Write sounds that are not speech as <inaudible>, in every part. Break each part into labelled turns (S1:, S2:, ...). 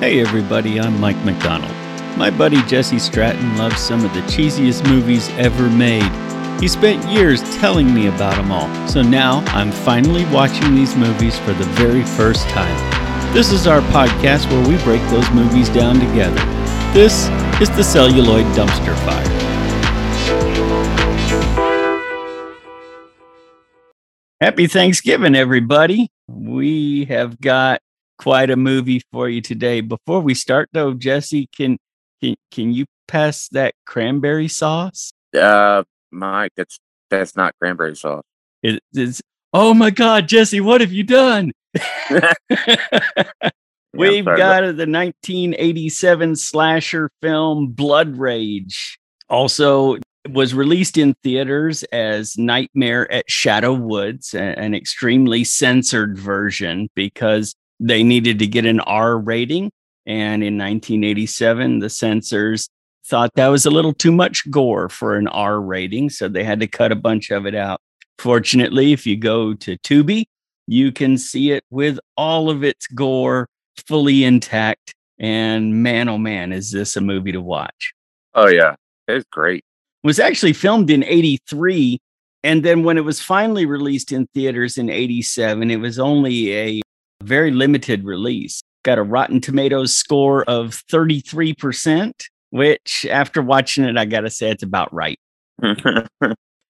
S1: Hey everybody, I'm Mike McDonald. My buddy Jesse Stratton loves some of the cheesiest movies ever made. He spent years telling me about them all, so now I'm finally watching these movies for the very first time. This is our podcast where we break those movies down together. This is the Celluloid Dumpster Fire. Happy Thanksgiving, everybody. We have got quite a movie for you today. Before we start, though, Jesse, can can, can you pass that cranberry sauce?
S2: Uh, Mike, that's that's not cranberry sauce.
S1: It is. Oh my God, Jesse, what have you done? <laughs> <laughs> We've
S2: sorry,
S1: got the 1987 slasher film Blood Rage. Also was released in theaters as Nightmare at Shadow Woods, an extremely censored version because they needed to get an R rating. And in 1987, the censors thought that was a little too much gore for an R rating. So they had to cut a bunch of it out. Fortunately, if you go to Tubi, you can see it with all of its gore fully intact. And man, oh man, is this a movie to watch?
S2: Oh yeah, it's great.
S1: It was actually filmed in 83 and then when it was finally released in theaters in 87 it was only a very limited release got a rotten tomatoes score of 33% which after watching it i gotta say it's about right <laughs>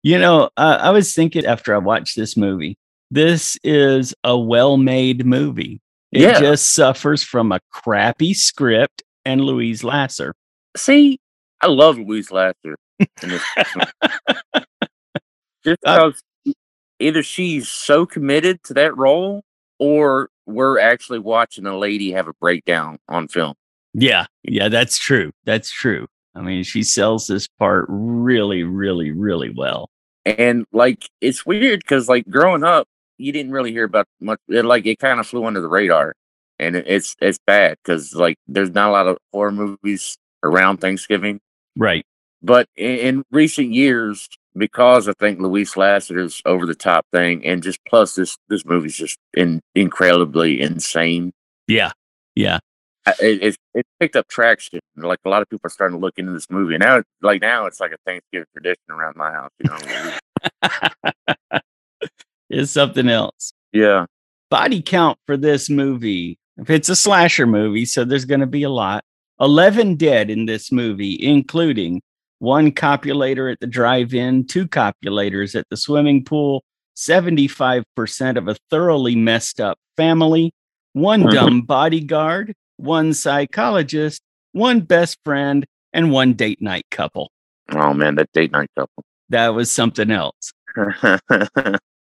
S1: you know uh, i was thinking after i watched this movie this is a well-made movie it
S2: Yeah.
S1: just suffers from a crappy script and louise lasser
S2: See, I love Louise Lasser. <laughs> Just
S1: Uh,
S2: because either she's so committed to that role, or we're actually watching a lady have a breakdown on film.
S1: Yeah, yeah, that's true. That's true. I mean, she sells this part really, really, really well.
S2: And like, it's weird because like growing up, you didn't really hear about much. It, like, it kind of flew under the radar, and it, it's it's bad because like there's not a lot of horror movies around Thanksgiving.
S1: Right.
S2: But in, in recent years, because I think Louise Lasser's over the top thing, and just plus this this movie's just in, incredibly insane.
S1: Yeah. Yeah.
S2: It, it it picked up traction. Like a lot of people are starting to look into this movie and now. Like now, it's like a Thanksgiving tradition around my house. You know? <laughs>
S1: it's something else.
S2: yeah.
S1: Body count for this movie. If it's a slasher movie, so there's going to be a lot. 11 dead in this movie, including one copulator at the drive in, two copulators at the swimming pool, 75% of a thoroughly messed up family, one
S2: Mhm.
S1: dumb bodyguard, one psychologist, one best friend, and one date night couple.
S2: Oh man, that date night couple.
S1: That was something else. <laughs>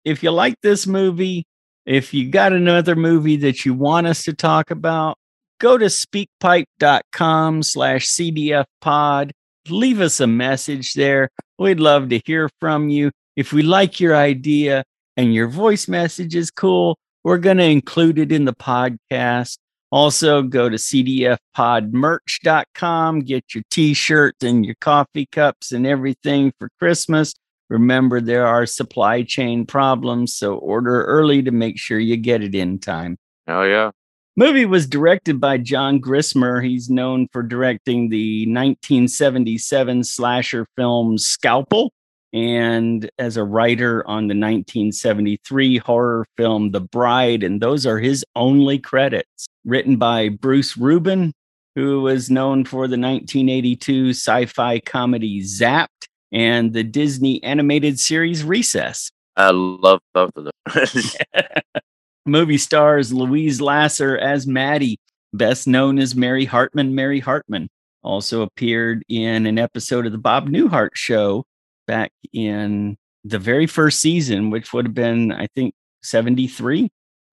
S1: if you like this movie, if you got another movie that you want us to talk about, go to speakpipe.com slash CDF pod. Leave us a message there. We'd love to hear from you. If we like your idea and your voice message is cool, we're going to include it in the podcast. Also, go to cdfpodmerch.com, get your t shirts and your coffee cups and everything for Christmas. Remember, there are supply chain problems, so order early to make sure you get it in time.
S2: oh yeah.
S1: Movie was directed by John Grissmer. He's known for directing the 1977 slasher film Scalpel and as a writer on the 1973 horror film The Bride. And those are his only credits. Written by Bruce Rubin, who was known for the 1982 sci fi comedy Zapped and the Disney animated series Recess.
S2: I love both of them. <laughs> <laughs> <laughs>
S1: Movie stars Louise Lasser as Maddie, best known as Mary Hartman. Mary Hartman also appeared in an episode of the Bob Newhart show back in the very first season, which would have been, I think, 73.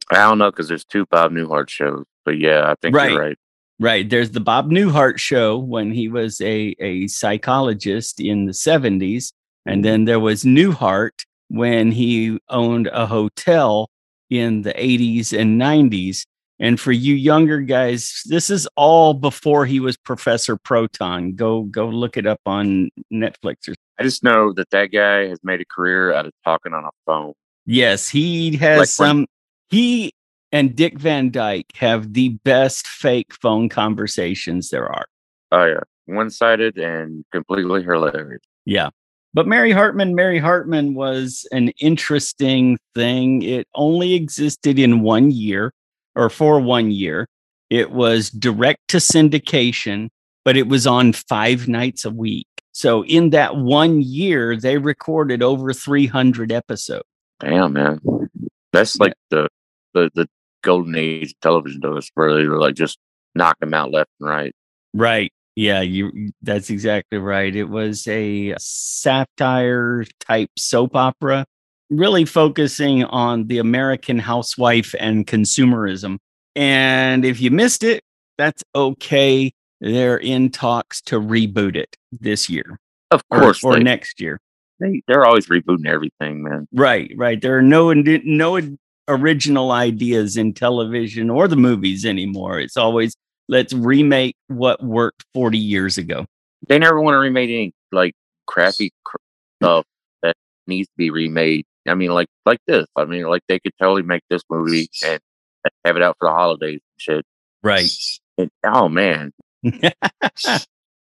S2: I don't know because there's two Bob Newhart shows, but yeah, I think
S1: Right.
S2: you're right.
S1: Right. There's the Bob Newhart show when he was a, a psychologist in the 70s. And then mm-hmm. there was Newhart when he owned a hotel in the 80s and 90s. And for you younger guys, this is all before he was Professor Proton. Go go look it up on Netflix or
S2: I just know that that guy has made a career out of talking on a phone.
S1: Yes, he has
S2: Like when-
S1: some he and Dick Van Dyke have the best fake phone conversations there are.
S2: Oh yeah, one sided and completely hilarious.
S1: Yeah. But Mary Hartman, Mary Hartman was an interesting thing. It only existed in one year or for one year. It was direct to syndication, but it was on five nights a week. So in that one year, they recorded over 300 episodes.
S2: Damn, man. That's like the, the the golden age of television to us, where they were like just knocking them out left and right.
S1: Right. Yeah, you that's exactly right. It was a satire type soap opera, really focusing on the American housewife and consumerism. And if you missed it, that's okay. They're in talks to reboot it this year.
S2: Of course,
S1: or, or
S2: they,
S1: next year.
S2: They they're always rebooting everything, man.
S1: Right, right. There are no no original ideas in television or the movies anymore. It's always let's remake what worked 40 years ago.
S2: They never want to remake any like crappy cr- stuff that needs to be remade. I mean, like like this. I mean, like they could totally make this movie and have it out for the holidays and shit.
S1: Right.
S2: And, oh man. <laughs>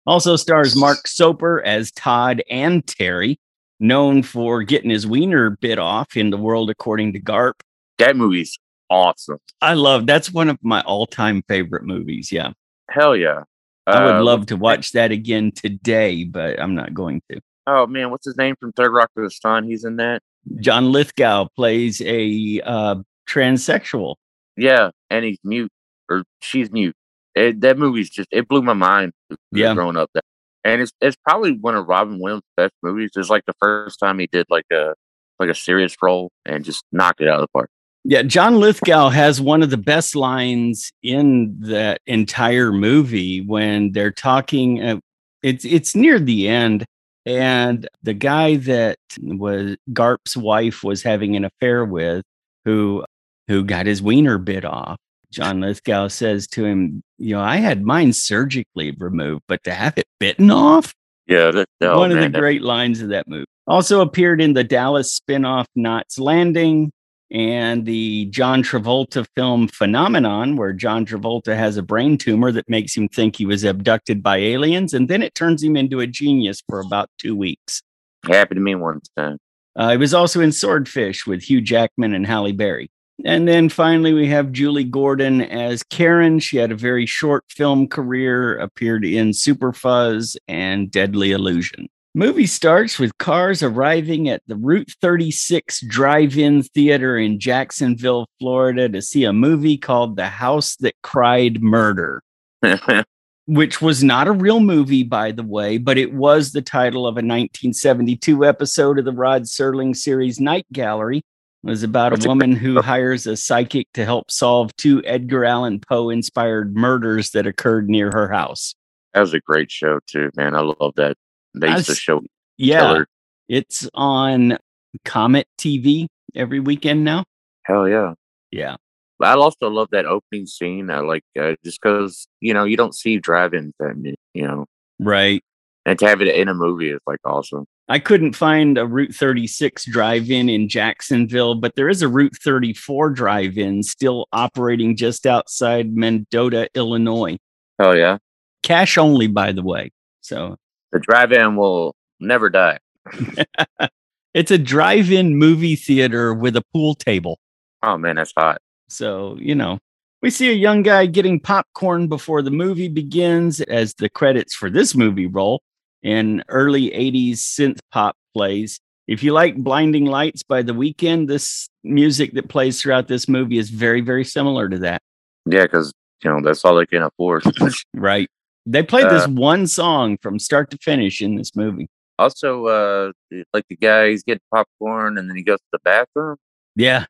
S1: also stars Mark Soper as Todd and Terry, known for getting his wiener bit off in the world according to Garp.
S2: That movie's awesome.
S1: I love that's one of my all-time favorite movies. Yeah.
S2: Hell yeah.
S1: I would uh, love to watch that again today, but I'm not going to.
S2: Oh man, what's his name from Third Rock to the Sun? He's in that.
S1: John Lithgow plays a uh, transsexual.
S2: Yeah, and he's mute or she's mute. It, that movie's just it blew my mind.
S1: Yeah,
S2: growing up, that, and it's it's probably one of Robin Williams' best movies. It's like the first time he did like a like a serious role and just knocked it out of the park.
S1: Yeah, John Lithgow has one of the best lines in that entire movie when they're talking. Uh, it's it's near the end, and the guy that was Garp's wife was having an affair with, who who got his wiener bit off. John Lithgow says to him, "You know, I had mine surgically removed, but to have it bitten off."
S2: Yeah, that,
S1: oh, one man, of the great lines of that movie. Also appeared in the Dallas spinoff Knots Landing, and the John Travolta film Phenomenon, where John Travolta has a brain tumor that makes him think he was abducted by aliens, and then it turns him into a genius for about two weeks.
S2: Happened to me one time.
S1: Uh, he was also in Swordfish with Hugh Jackman and Halle Berry. And then finally, we have Julie Gordon as Karen. She had a very short film career, appeared in Super Fuzz and Deadly Illusion. Movie starts with cars arriving at the Route 36 drive in theater in Jacksonville, Florida to see a movie called The House That Cried Murder, <laughs> which was not a real movie, by the way, but it was the title of a 1972 episode of the Rod Serling series Night Gallery. It was about a woman who hires a psychic to help solve two Edgar Allan Poe inspired murders that occurred near her house.
S2: That was a great show, too, man. I love that they used to show.
S1: Yeah, it's on Comet TV every weekend now.
S2: Hell yeah,
S1: yeah.
S2: I also love that opening scene. I like uh, just because you know you don't see drive-ins, and you know,
S1: right?
S2: And to have it in a movie is like awesome.
S1: I couldn't find a Route 36 drive-in in Jacksonville, but there is a Route 34 drive-in still operating just outside Mendota, Illinois.
S2: Oh yeah,
S1: cash only, by the way. So
S2: the drive-in will never die. <laughs>
S1: it's a drive-in movie theater with a pool table.
S2: Oh man, that's hot.
S1: So, you know, we see a young guy getting popcorn before the movie begins as the credits for this movie roll and early 80s synth pop plays. If you like Blinding Lights by the Weeknd, this music that plays throughout this movie is very, very similar to that.
S2: Yeah, because, you know, that's all they can afford. <laughs>
S1: right. They played this uh, one song from start to finish in this movie.
S2: Also, uh, like the guy, he's getting popcorn and then he goes to the bathroom.
S1: Yeah.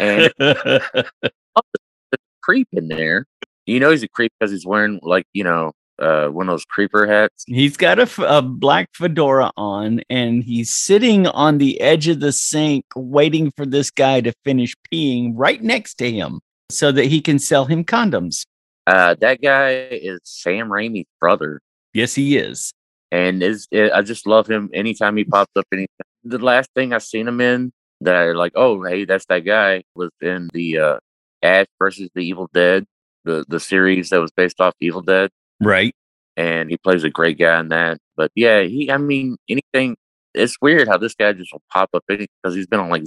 S2: And the <laughs> creep in there. You know, he's a creep because he's wearing, like, you know, uh, one of those creeper hats.
S1: He's got a, a black fedora on and he's sitting on the edge of the sink waiting for this guy to finish peeing right next to him so that he can sell him condoms.
S2: Uh, that guy is Sam Raimi's brother.
S1: Yes, he is.
S2: And is it, I just love him anytime he pops up. Anything. The last thing I seen him in that I like, oh hey, that's that guy was in the uh, Ash versus the Evil Dead, the the series that was based off Evil Dead,
S1: Right.
S2: and he plays a great guy in that. But yeah, he, I mean, anything. It's weird how this guy just will pop up because he's been on like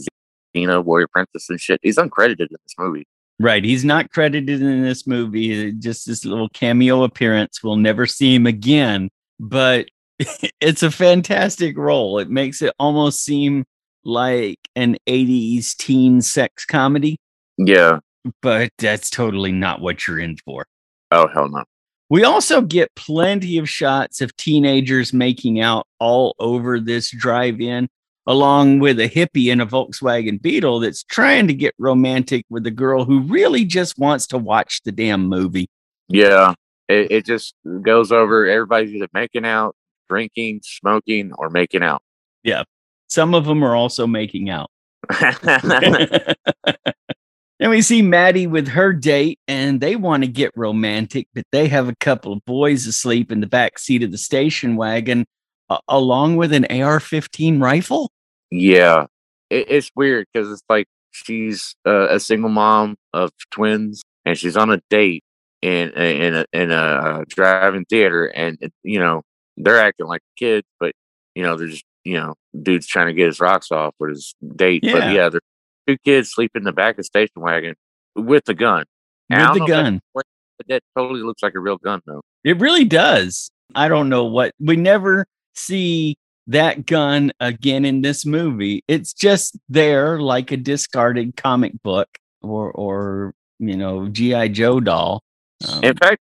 S2: Xena, Warrior Princess, and shit. He's uncredited in this movie.
S1: Right. He's not credited in this movie. uh, Just this little cameo appearance. We'll never see him again. But <laughs> it's a fantastic role. It makes it almost seem like an 80s teen sex comedy,
S2: Yeah.
S1: but that's totally not what you're in for.
S2: Oh hell no.
S1: We also get plenty of shots of teenagers making out all over this drive in, along with a hippie in a Volkswagen Beetle that's trying to get romantic with a girl who really just wants to watch the damn movie.
S2: Yeah. It, it just goes over. Everybody's either making out, drinking, smoking, or making out.
S1: Yeah, some of them are also making out. <laughs> Then we see Maddie with her date, and they want to get romantic, but they have a couple of boys asleep in the back seat of the station wagon, uh, along with an AR 15 rifle.
S2: Yeah, it, it's weird because it's like she's uh, a single mom of twins, and she's on a date in in a, in a driving theater, and it, you know they're acting like kids, but you know they're just you know dude's trying to get his rocks off with his date.
S1: Yeah.
S2: But yeah, there's two kids sleep in the back of station wagon with a gun.
S1: With the gun.
S2: That, that totally looks like a real gun though.
S1: It really does. I don't know what we never see that gun again in this movie. It's just there like a discarded comic book or or you know GI Joe doll. Um,
S2: In fact,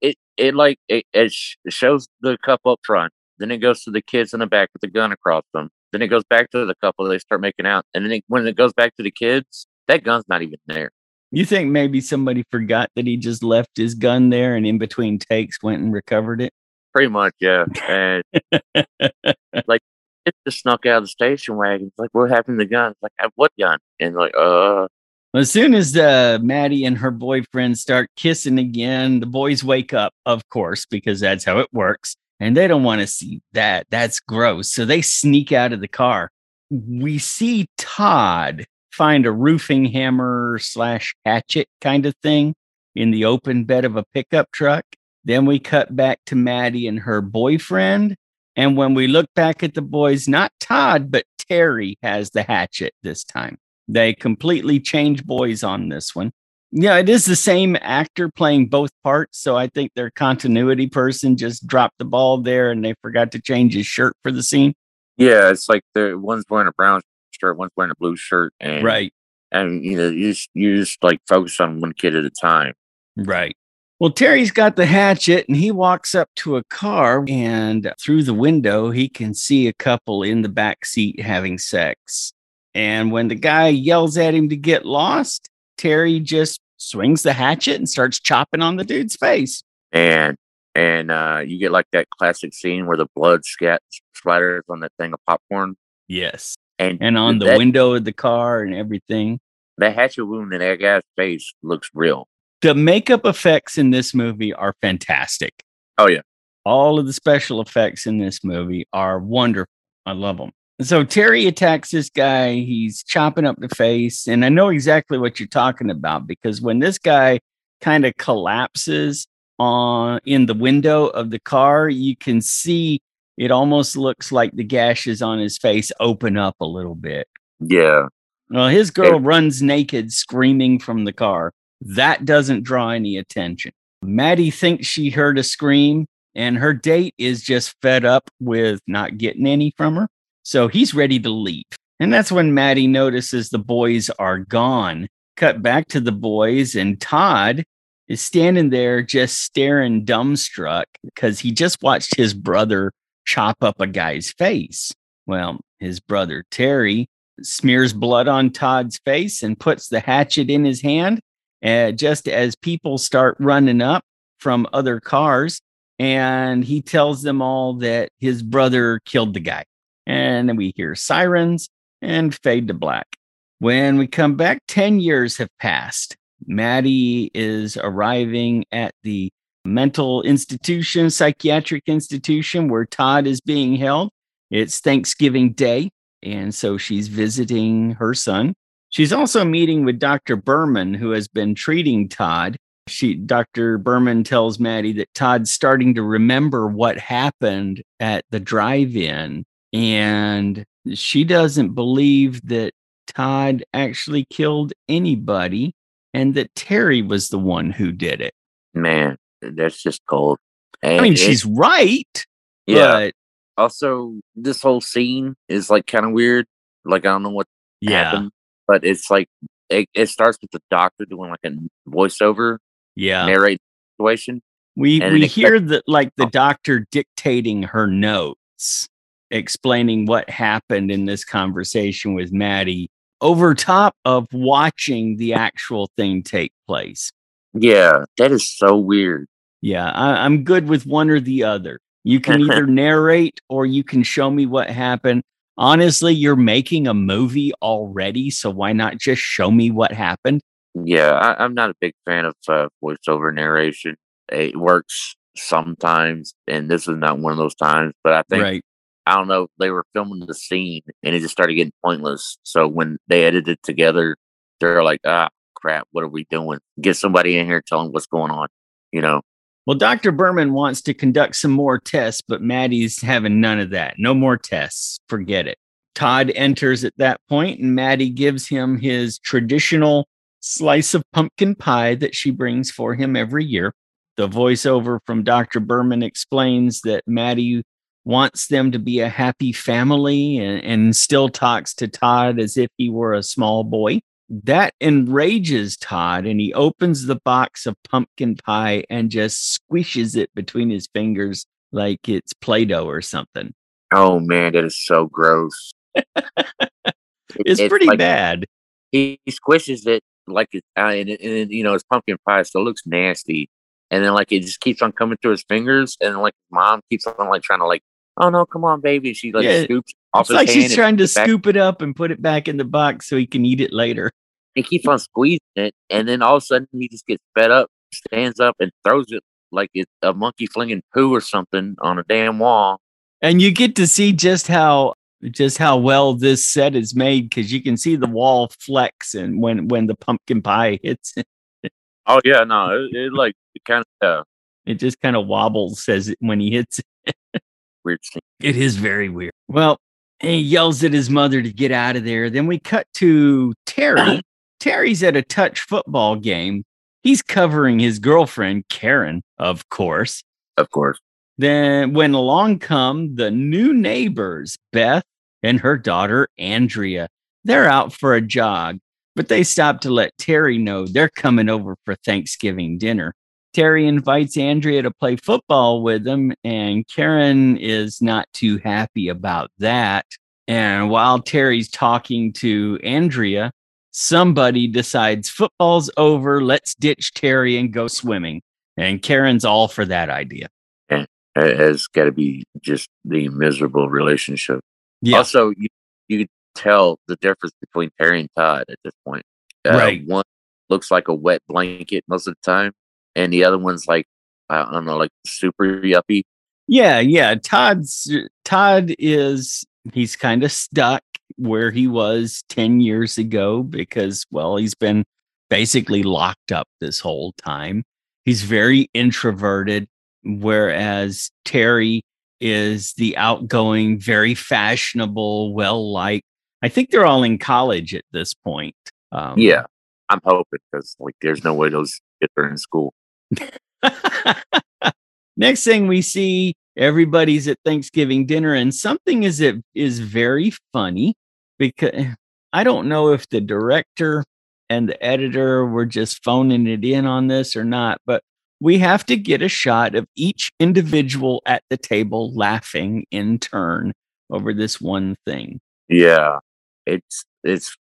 S2: it it like it, it shows the couple up front, then it goes to the kids in the back with the gun across them. Then it goes back to the couple. They start making out, and then it, when it goes back to the kids, that gun's not even there.
S1: you think maybe somebody forgot that he just left his gun there and in between takes went and recovered it?
S2: Pretty much, yeah. And <laughs> like it just snuck out of the station wagon. It's like, what happened to the gun? It's like, "Uh, what gun? And like, uh,
S1: As soon as uh, Maddie and her boyfriend start kissing again, the boys wake up, of course, because that's how it works. And they don't want to see that. That's gross. So they sneak out of the car. We see Todd find a roofing hammer slash hatchet kind of thing in the open bed of a pickup truck. Then we cut back to Maddie and her boyfriend. And when we look back at the boys, not Todd, but Terry has the hatchet this time. They completely change boys on this one. Yeah, it is the same actor playing both parts. So I think their continuity person just dropped the ball there and they forgot to change his shirt for the scene.
S2: yeah, it's like the one's wearing a brown shirt, one's wearing a blue shirt, and
S1: Right,
S2: and you know, you just you just like focus on one kid at a time.
S1: right. Well, Terry's got the hatchet and he walks up to a car and through the window, he can see a couple in the back seat having sex. And when the guy yells at him to get lost, Terry just swings the hatchet and starts chopping on the dude's face.
S2: and and uh, you get like that classic scene where the blood scat splatters on that thing of popcorn,
S1: Yes.
S2: and
S1: And on the
S2: that,
S1: window of the car and everything.
S2: The hatchet wound in that guy's face looks real.
S1: The makeup effects in this movie are fantastic.
S2: Oh yeah,
S1: All of the special effects in this movie are wonderful. I love them. So Terry attacks this guy. He's chopping up the face. And I know exactly what you're talking about because when this guy kind of collapses on in the window of the car, you can see it almost looks like the gashes on his face open up a little bit.
S2: yeah,
S1: Well, his girl runs naked, screaming from the car. That doesn't draw any attention. Maddie thinks she heard a scream, and her date is just fed up with not getting any from her. So he's ready to leave. And that's when Maddie notices the boys are gone. Cut back to the boys, and Todd is standing there just staring dumbstruck because he just watched his brother chop up a guy's face. Well, his brother Terry smears blood on Todd's face and puts the hatchet in his hand. Uh, just as people start running up from other cars, and he tells them all that his brother killed the guy. And then we hear sirens and fade to black. When we come back, 10 years have passed. Maddie is arriving at the mental institution, psychiatric institution where Todd is being held. It's Thanksgiving Day. And so she's visiting her son. She's also meeting with Dr. Berman, who has been treating Todd. She, Dr. Berman tells Maddie that Todd's starting to remember what happened at the drive in, and she doesn't believe that Todd actually killed anybody and that Terry was the one who did it.
S2: Man, that's just cold.
S1: And I mean, it, she's right.
S2: Yeah. also, this whole scene is like kind of weird. Like, I don't know what yeah. happened, but it's like it, it starts with the doctor doing like a voiceover,
S1: yeah,
S2: narrate situation.
S1: We we hear that like the doctor dictating her notes, explaining what happened in this conversation with Maddie over top of watching the actual thing take place.
S2: Yeah, that is so weird.
S1: Yeah, I, am good with one or the other. You can either <laughs> narrate or you can show me what happened. Honestly, you're making a movie already, so why not just show me what happened?
S2: Yeah, I, am not a big fan of uh, voiceover narration. It works sometimes, and this is not one of those times. But I think right. I don't know. They were filming the scene, and it just started getting pointless. So when they edited together, they're like, "Ah, crap! What are we doing? Get somebody in here tell them what's going on." You know.
S1: Well, Dr. Berman wants to conduct some more tests, but Maddie's having none of that. No more tests. Forget it. Todd enters at that point, and Maddie gives him his traditional slice of pumpkin pie that she brings for him every year. The voiceover from Dr. Berman explains that Maddie wants them to be a happy family and, and still talks to Todd as if he were a small boy. That enrages Todd, and he opens the box of pumpkin pie and just squishes it between his fingers like it's Play Doh or something.
S2: Oh man, that is so gross. <laughs>
S1: it's, it's, pretty like, bad.
S2: He, he, squishes it like it, uh, and, and, you know, it's pumpkin pie, so it looks nasty. And then like it just keeps on coming through his fingers, and like mom keeps on like trying to like oh no, come on, baby. She like yeah, scoops
S1: it's like she's trying to scoop it up and put it back in the box so he can eat it later.
S2: He keeps on squeezing it, and then all of a sudden he just gets fed up, stands up, and throws it like it's a monkey flinging poo or something on a damn wall.
S1: And you get to see just how just how well this set is made because you can see the wall flex and when when the pumpkin pie hits it.
S2: oh yeah, no, it, it like it kind of uh,
S1: it just kind of wobbles as when he hits it
S2: weird scene.
S1: It is very weird. Well, he yells at his mother to get out of there. Then we cut to Terry. Uh-huh. Terry's at a touch football game. He's covering his girlfriend, Karen, of course.
S2: Of course.
S1: Then, when along come the new neighbors, Beth and her daughter, Andrea, they're out for a jog, but they stop to let Terry know they're coming over for Thanksgiving dinner. Terry invites Andrea to play football with him, and Karen is not too happy about that. And while Terry's talking to Andrea, somebody decides football's over. Let's ditch Terry and go swimming. And Karen's all for that idea.
S2: Yeah, it has got to be just the miserable relationship. Yeah. Also, you, you can tell the difference between Terry and Todd at this point.
S1: Uh, right.
S2: One looks like a wet blanket most of the time, and the other one's like I don't know, like super yuppie.
S1: Yeah, yeah. Todd's Todd is he's kind of stuck where he was 10 years ago because well, he's been basically locked up this whole time. He's very introverted whereas Terry is the outgoing, very fashionable, well liked. I think they're all in college at this point.
S2: Um, yeah, I'm hoping because like there's no way those kids are in school. <laughs>
S1: Next thing we see, everybody's at Thanksgiving dinner, and something is it is very funny because I don't know if the director and the editor were just phoning it in on this or not, but we have to get a shot of each individual at the table laughing in turn over this one thing.
S2: Yeah. It's it's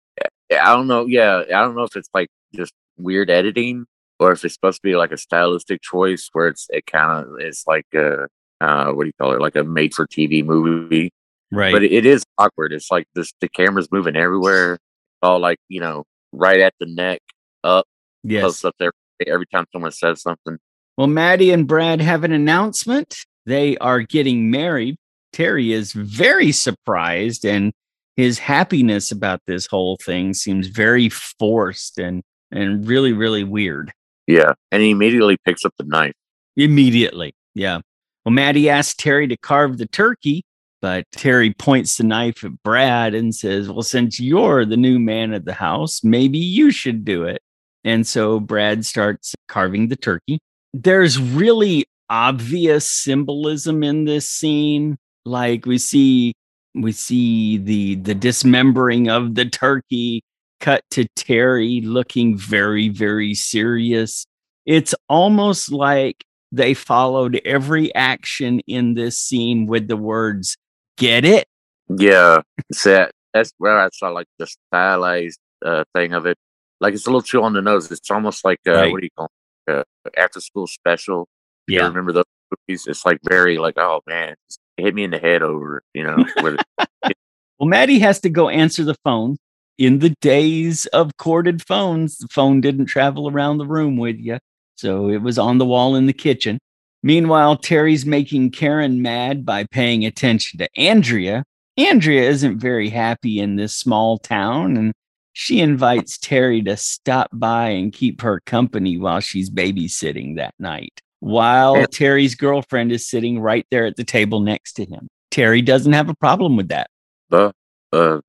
S2: I don't know. Yeah, I don't know if it's like just weird editing or if it's supposed to be like a stylistic choice where it's it kind of it's like a uh, what do you call it like a made for TV movie,
S1: right?
S2: But it is awkward. It's like this the camera's moving everywhere, all like you know right at the neck up,
S1: yes,
S2: close up there every time someone says something.
S1: Well, Maddie and Brad have an announcement. They are getting married. Terry is very surprised and his happiness about this whole thing seems very forced and and really really weird.
S2: Yeah, and he immediately picks up the knife.
S1: Immediately, yeah. Well, Maddie asks Terry to carve the turkey, but Terry points the knife at Brad and says, Well, since you're the new man of the house, maybe you should do it. And so Brad starts carving the turkey. There's really obvious symbolism in this scene. Like we see we see the the dismembering of the turkey cut to Terry looking very very serious. It's almost like they followed every action in this scene with the words get it?
S2: Yeah that that's where i saw like the stylized uh, thing of it. Like it's a little too on the nose. It's almost like uh, right. what do you call it? Uh, after school special yeah. remember those movies it's like very like oh man hit me in the head over you know <laughs>
S1: well maddie has to go answer the phone in the days of corded phones the phone didn't travel around the room with you so it was on the wall in the kitchen. Meanwhile, Terry's making Karen mad by paying attention to Andrea. Andrea isn't very happy in this small town, and she invites Terry to stop by and keep her company while she's babysitting that night. While Terry's girlfriend is sitting right there at the table next to him. Terry doesn't have a problem with that.
S2: Uh, uh,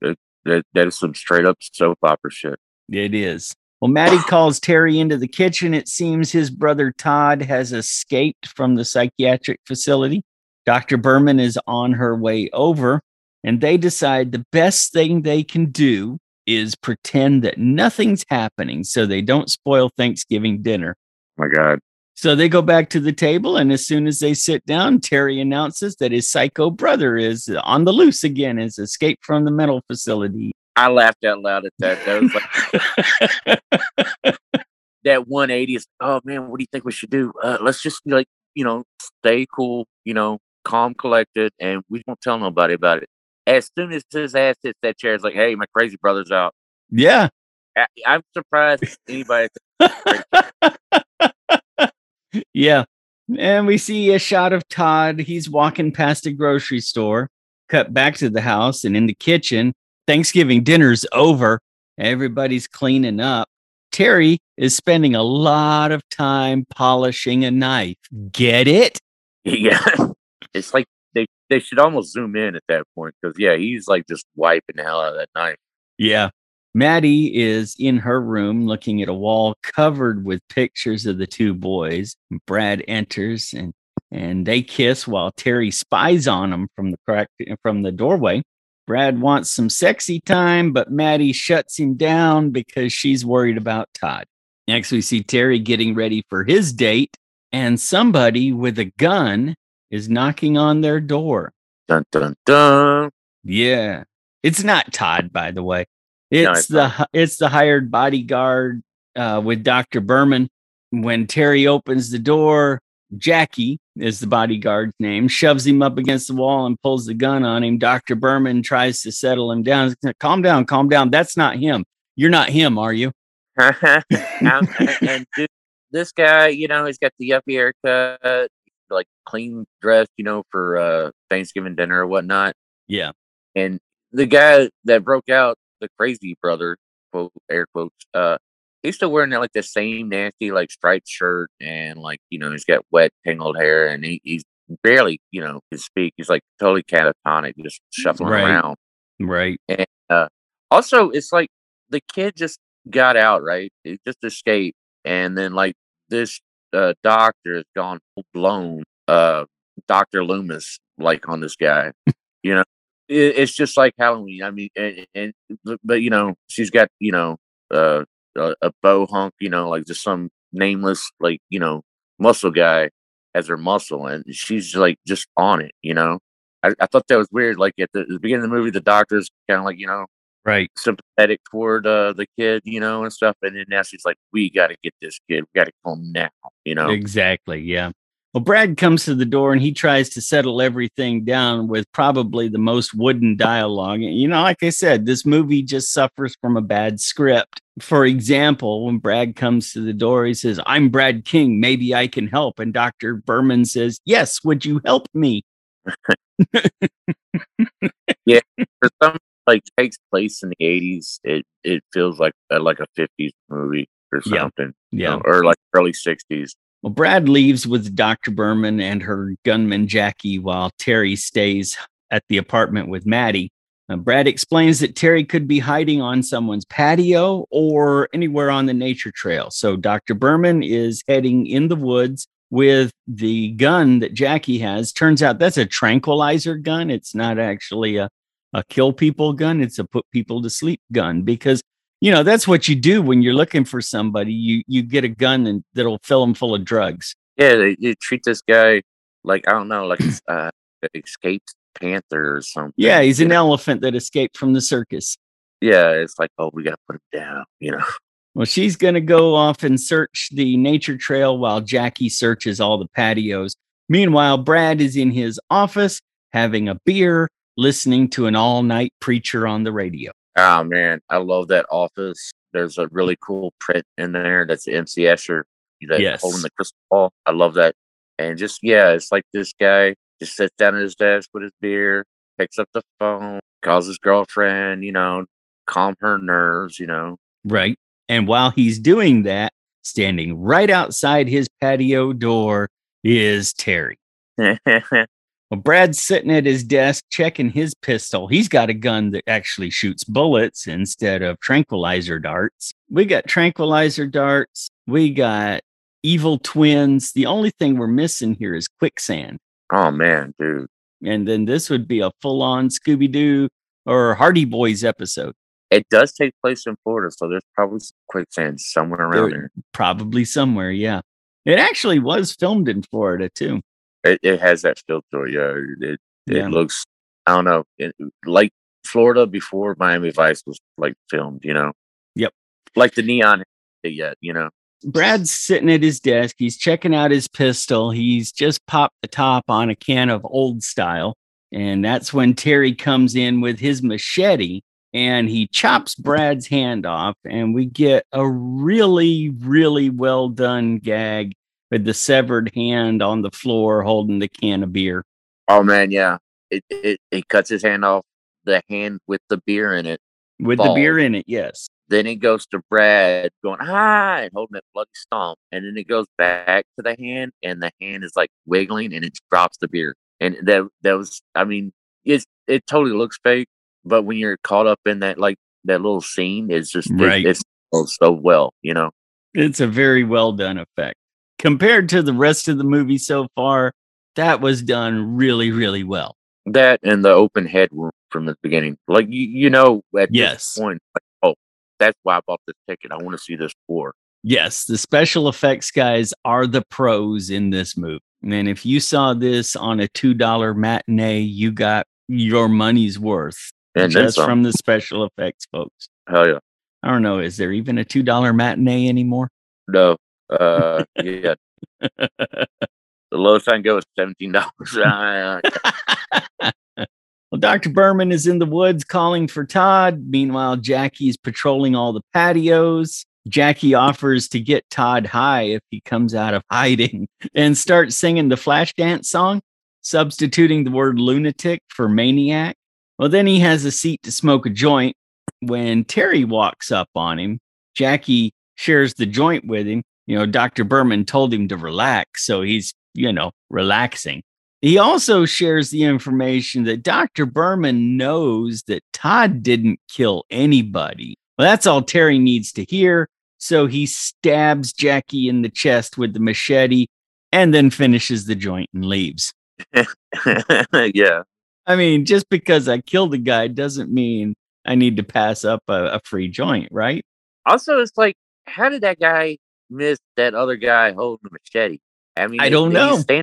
S2: that, that is some straight up soap opera shit.
S1: It is. Well, Maddie <laughs> calls Terry into the kitchen. It seems his brother Todd has escaped from the psychiatric facility. Dr. Berman is on her way over, and they decide the best thing they can do is pretend that nothing's happening so they don't spoil Thanksgiving dinner.
S2: my God.
S1: So they go back to the table, and as soon as they sit down, Terry announces that his psycho brother is on the loose again, has escaped from the mental facility.
S2: I laughed out loud at that. That was like <laughs> that 180 is. Oh man, what do you think we should do? Uh, let's just like you know stay cool, you know, calm, collected, and we won't tell nobody about it. As soon as his ass hits that chair, it's like, hey, my crazy brother's out.
S1: Yeah,
S2: I, am surprised anybody. <laughs>
S1: yeah, and we see a shot of Todd. He's walking past a grocery store. Cut back to the house and in the kitchen Thanksgiving dinner's over. Everybody's cleaning up. Terry is spending a lot of time polishing a knife. Get it?
S2: Yeah. <laughs> It's like they, they should almost zoom in at that point because, yeah, he's like just wiping the hell out of that knife.
S1: Yeah. Maddie is in her room looking at a wall covered with pictures of the two boys. Brad enters and and they kiss while Terry spies on them from the crack from the doorway. Brad wants some sexy time, but Maddie shuts him down because she's worried about Todd. Next, we see Terry getting ready for his date, and somebody with a gun is knocking on their door.
S2: Dun dun dun.
S1: Yeah, it's not Todd, by the way. It's, no, the it's the hired bodyguard uh, with Doctor Berman. When Terry opens the door, Jackie is the bodyguard's name, shoves him up against the wall and pulls the gun on him. Dr. Berman tries to settle him down. Calm down, calm down. That's not him. You're not him, are you? <laughs>
S2: and this guy, you know, he's got the yuppie haircut, like clean dressed, you know, for uh, Thanksgiving dinner or whatnot.
S1: Yeah.
S2: And the guy that broke out, the crazy brother, quote air quotes, uh, he's still wearing like the same nasty like striped shirt and like you know he's got wet tangled hair and he, he's barely you know can speak. He's like totally catatonic, just shuffling right. around.
S1: Right.
S2: And uh, also, it's like the kid just got out. Right. He just escaped, and then like this uh, doctor has gone full blown. Uh, Doctor Loomis, like on this guy. you know, it, it's just like Halloween. I mean, and, and but you know, she's got you know uh a, a bow hunk, you know, like just some nameless, like, you know, muscle guy as her muscle. And she's like just on it, you know. I, I thought that was weird. Like at the, the beginning of the movie, the doctor's kind of like, you know,
S1: right,
S2: sympathetic toward uh, the kid, you know, and stuff. And then now she's like, we got to get this kid. We got to come now, you know.
S1: Exactly. Yeah. Well, Brad comes to the door and he tries to settle everything down with probably the most wooden dialogue. You know, like I said, this movie just suffers from a bad script. For example, when Brad comes to the door, he says, I'm Brad King. Maybe I can help. And Dr. Berman says, Yes, would you help me? <laughs>
S2: yeah. For some like takes place in the eighties, it it feels like a, like a fifties movie or
S1: Yeah.
S2: something. you
S1: Yeah.
S2: know, or like early sixties.
S1: Well, Brad leaves with Dr. Berman and her gunman Jackie while Terry stays at the apartment with Maddie. Uh, Brad explains that Terry could be hiding on someone's patio or anywhere on the nature trail. So Dr. Berman is heading in the woods with the gun that Jackie has. Turns out that's a tranquilizer gun. It's not actually a, a kill people gun, it's a put people to sleep gun because you know that's what you do when you're looking for somebody you you get a gun and that'll fill them full of drugs
S2: Yeah, they, they treat this guy like I don't know, like uh, escaped panther or something.
S1: yeah he's an
S2: know?
S1: elephant that escaped from the circus
S2: Yeah, it's like oh, we gotta put him down. You know.
S1: well she's going to go off and search the nature trail while jackie searches all the patios meanwhile brad is in his office having a beer listening to an all-night preacher on the radio
S2: Oh man, I love that office. There's a really cool print in there. That's the MC Escher. That
S1: Yes.
S2: holding the crystal ball. I love that. And just yeah, it's like this guy just sits down at his desk with his beer, picks up the phone, calls his girlfriend, you know, calm her nerves, you know.
S1: right and while he's doing that standing right outside his patio door is terry <laughs> Well, Brad's sitting at his desk checking his pistol. He's got a gun that actually shoots bullets instead of tranquilizer darts. We got tranquilizer darts. We got evil twins. The only thing we're missing here is quicksand.
S2: oh man, dude.
S1: And then this would be a full on Scooby Doo or Hardy Boys episode.
S2: It does take place in Florida, so there's probably some quicksand somewhere around
S1: There-
S2: there.
S1: Probably somewhere. Yeah. It actually was filmed in Florida too.
S2: It, it has that feel to it. Yeah, it, it looks. I don't know, it, like Florida before Miami Vice was like filmed. You know.
S1: Yep.
S2: Like the neon yet. You know.
S1: Brad's sitting at his desk. He's checking out his pistol. He's just popped the top on a can of old style. And that's when Terry comes in with his machete and he chops Brad's hand off. And we get a really, really well done gag with the severed hand on the floor holding the can of beer.
S2: Oh man, yeah. It it it cuts his hand off the hand with the beer in it.
S1: With the beer in it, yes.
S2: Then it goes to Brad going ah and holding that bloody stomp, and then it goes back to the hand, and the hand is like wiggling, and it drops the beer. And that that was, I mean, it's it totally looks fake, but when you're caught up in that like that little scene, it's just it-
S1: Right.
S2: it's so, so well, you know.
S1: It's a very well done effect. Compared to the rest of the movie so far, that was done really, really well.
S2: That and the open head wound from the beginning, like you you know at
S1: Yes.
S2: this point, like, oh, that's why I bought this ticket. I want to see this for.
S1: Yes, the special effects guys are the pros in this movie. And if you saw this on a $2 matinee, you got your money's worth
S2: And
S1: just from the special effects folks.
S2: Hell yeah.
S1: I don't know. Is there even a $2 matinee anymore?
S2: No. Uh, yeah. The lowest I can go is seventeen dollars. <laughs>
S1: Well, Dr. Berman is in the woods calling for Todd. Meanwhile, Jackie's patrolling all the patios. Jackie offers to get Todd high if he comes out of hiding <laughs> and starts singing the Flashdance song, substituting the word lunatic for maniac. Well, then he has a seat to smoke a joint. When Terry walks up on him, Jackie shares the joint with him. You know, Dr. Berman told him to relax, so he's, you know, relaxing. He also shares the information that Dr. Berman knows that Todd didn't kill anybody. Well, that's all Terry needs to hear. So he stabs Jackie in the chest with the machete and then finishes the joint and leaves. <laughs>
S2: yeah.
S1: I mean, just because I killed a guy doesn't mean I need to pass up a, a free joint, right?
S2: Also, it's like, how did that guy miss that other guy holding the machete? I mean,
S1: I don't
S2: he's
S1: know.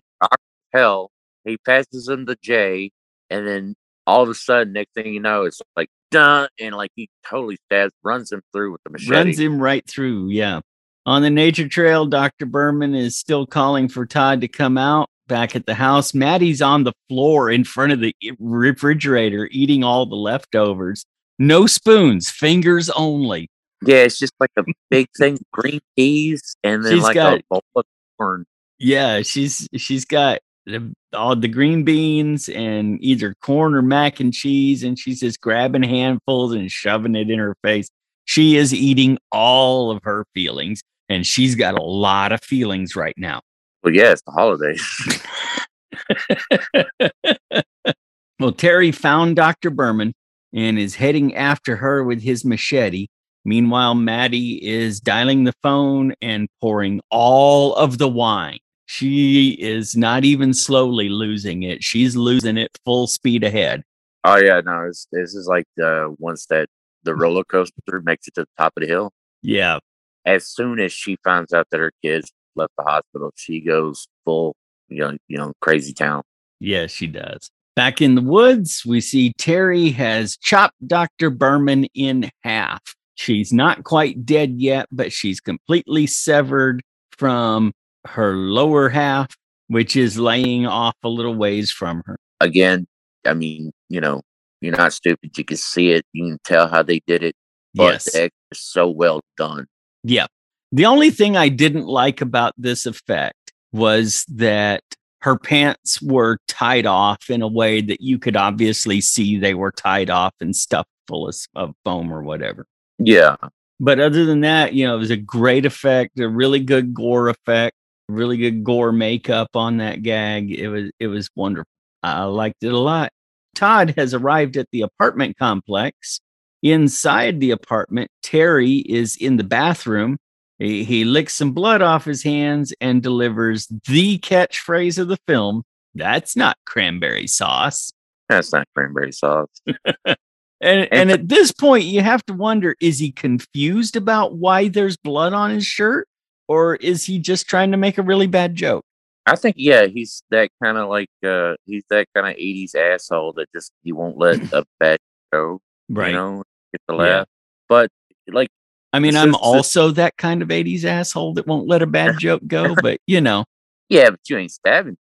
S2: hell. He passes him the J, and then all of a sudden, next thing you know, it's like done, and like he totally stabs, runs him through with the machete.
S1: Runs him right through. Yeah. On the nature trail, Dr. Berman is still calling for Todd to come out. Back at the house, Maddie's on the floor in front of the refrigerator eating all the leftovers. No spoons, fingers only.
S2: Yeah, it's just like a big thing, of green peas, and then
S1: She's
S2: like
S1: got-
S2: a bowl of corn.
S1: Yeah, she's she's got the, all the green beans and either corn or mac and cheese, and she's just grabbing handfuls and shoving it in her face. She is eating all of her feelings, and she's got a lot of feelings right now.
S2: Well, yeah, it's the holidays. <laughs>
S1: well, Terry found Dr. Berman and is heading after her with his machete. Meanwhile, Maddie is dialing the phone and pouring all of the wine. She is not even slowly losing it. She's losing it full speed ahead.
S2: Oh yeah, no, this, this is like the once that the roller coaster makes it to the top of the hill.
S1: Yeah.
S2: As soon as she finds out that her kids left the hospital, she goes full, you know, you know, crazy town.
S1: Yeah, she does. Back in the woods, we see Terry has chopped Dr. Berman in half. She's not quite dead yet, but she's completely severed from her lower half, which is laying off a little ways from her.
S2: Again, I mean, you know, you're not stupid. You can see it. You can tell how they did it. But
S1: Yes.
S2: it's so well done.
S1: Yeah. The only thing I didn't like about this effect was that her pants were tied off in a way that you could obviously see they were tied off and stuffed full of, of foam or whatever.
S2: Yeah.
S1: But other than that, you know, it was a great effect, a really good gore effect, really good gore makeup on that gag. It was it was wonderful. I liked it a lot. Todd has arrived at the apartment complex. Inside the apartment, Terry is in the bathroom. He, he licks some blood off his hands and delivers the catchphrase of the film. That's not cranberry sauce.
S2: That's not cranberry sauce. <laughs>
S1: And, and at this point, you have to wonder is he confused about why there's blood on his shirt? Or is he just trying to make a really bad joke?
S2: I think yeah, he's that kind of like uh he's that kind of '80s asshole that just he won't let <clears throat> a bad joke right? You know, get the
S1: Yeah.
S2: laugh. But like,
S1: I mean, I'm also that kind of 80s asshole that won't let a bad <laughs> joke go, but you know,
S2: yeah, but you ain't stabbing.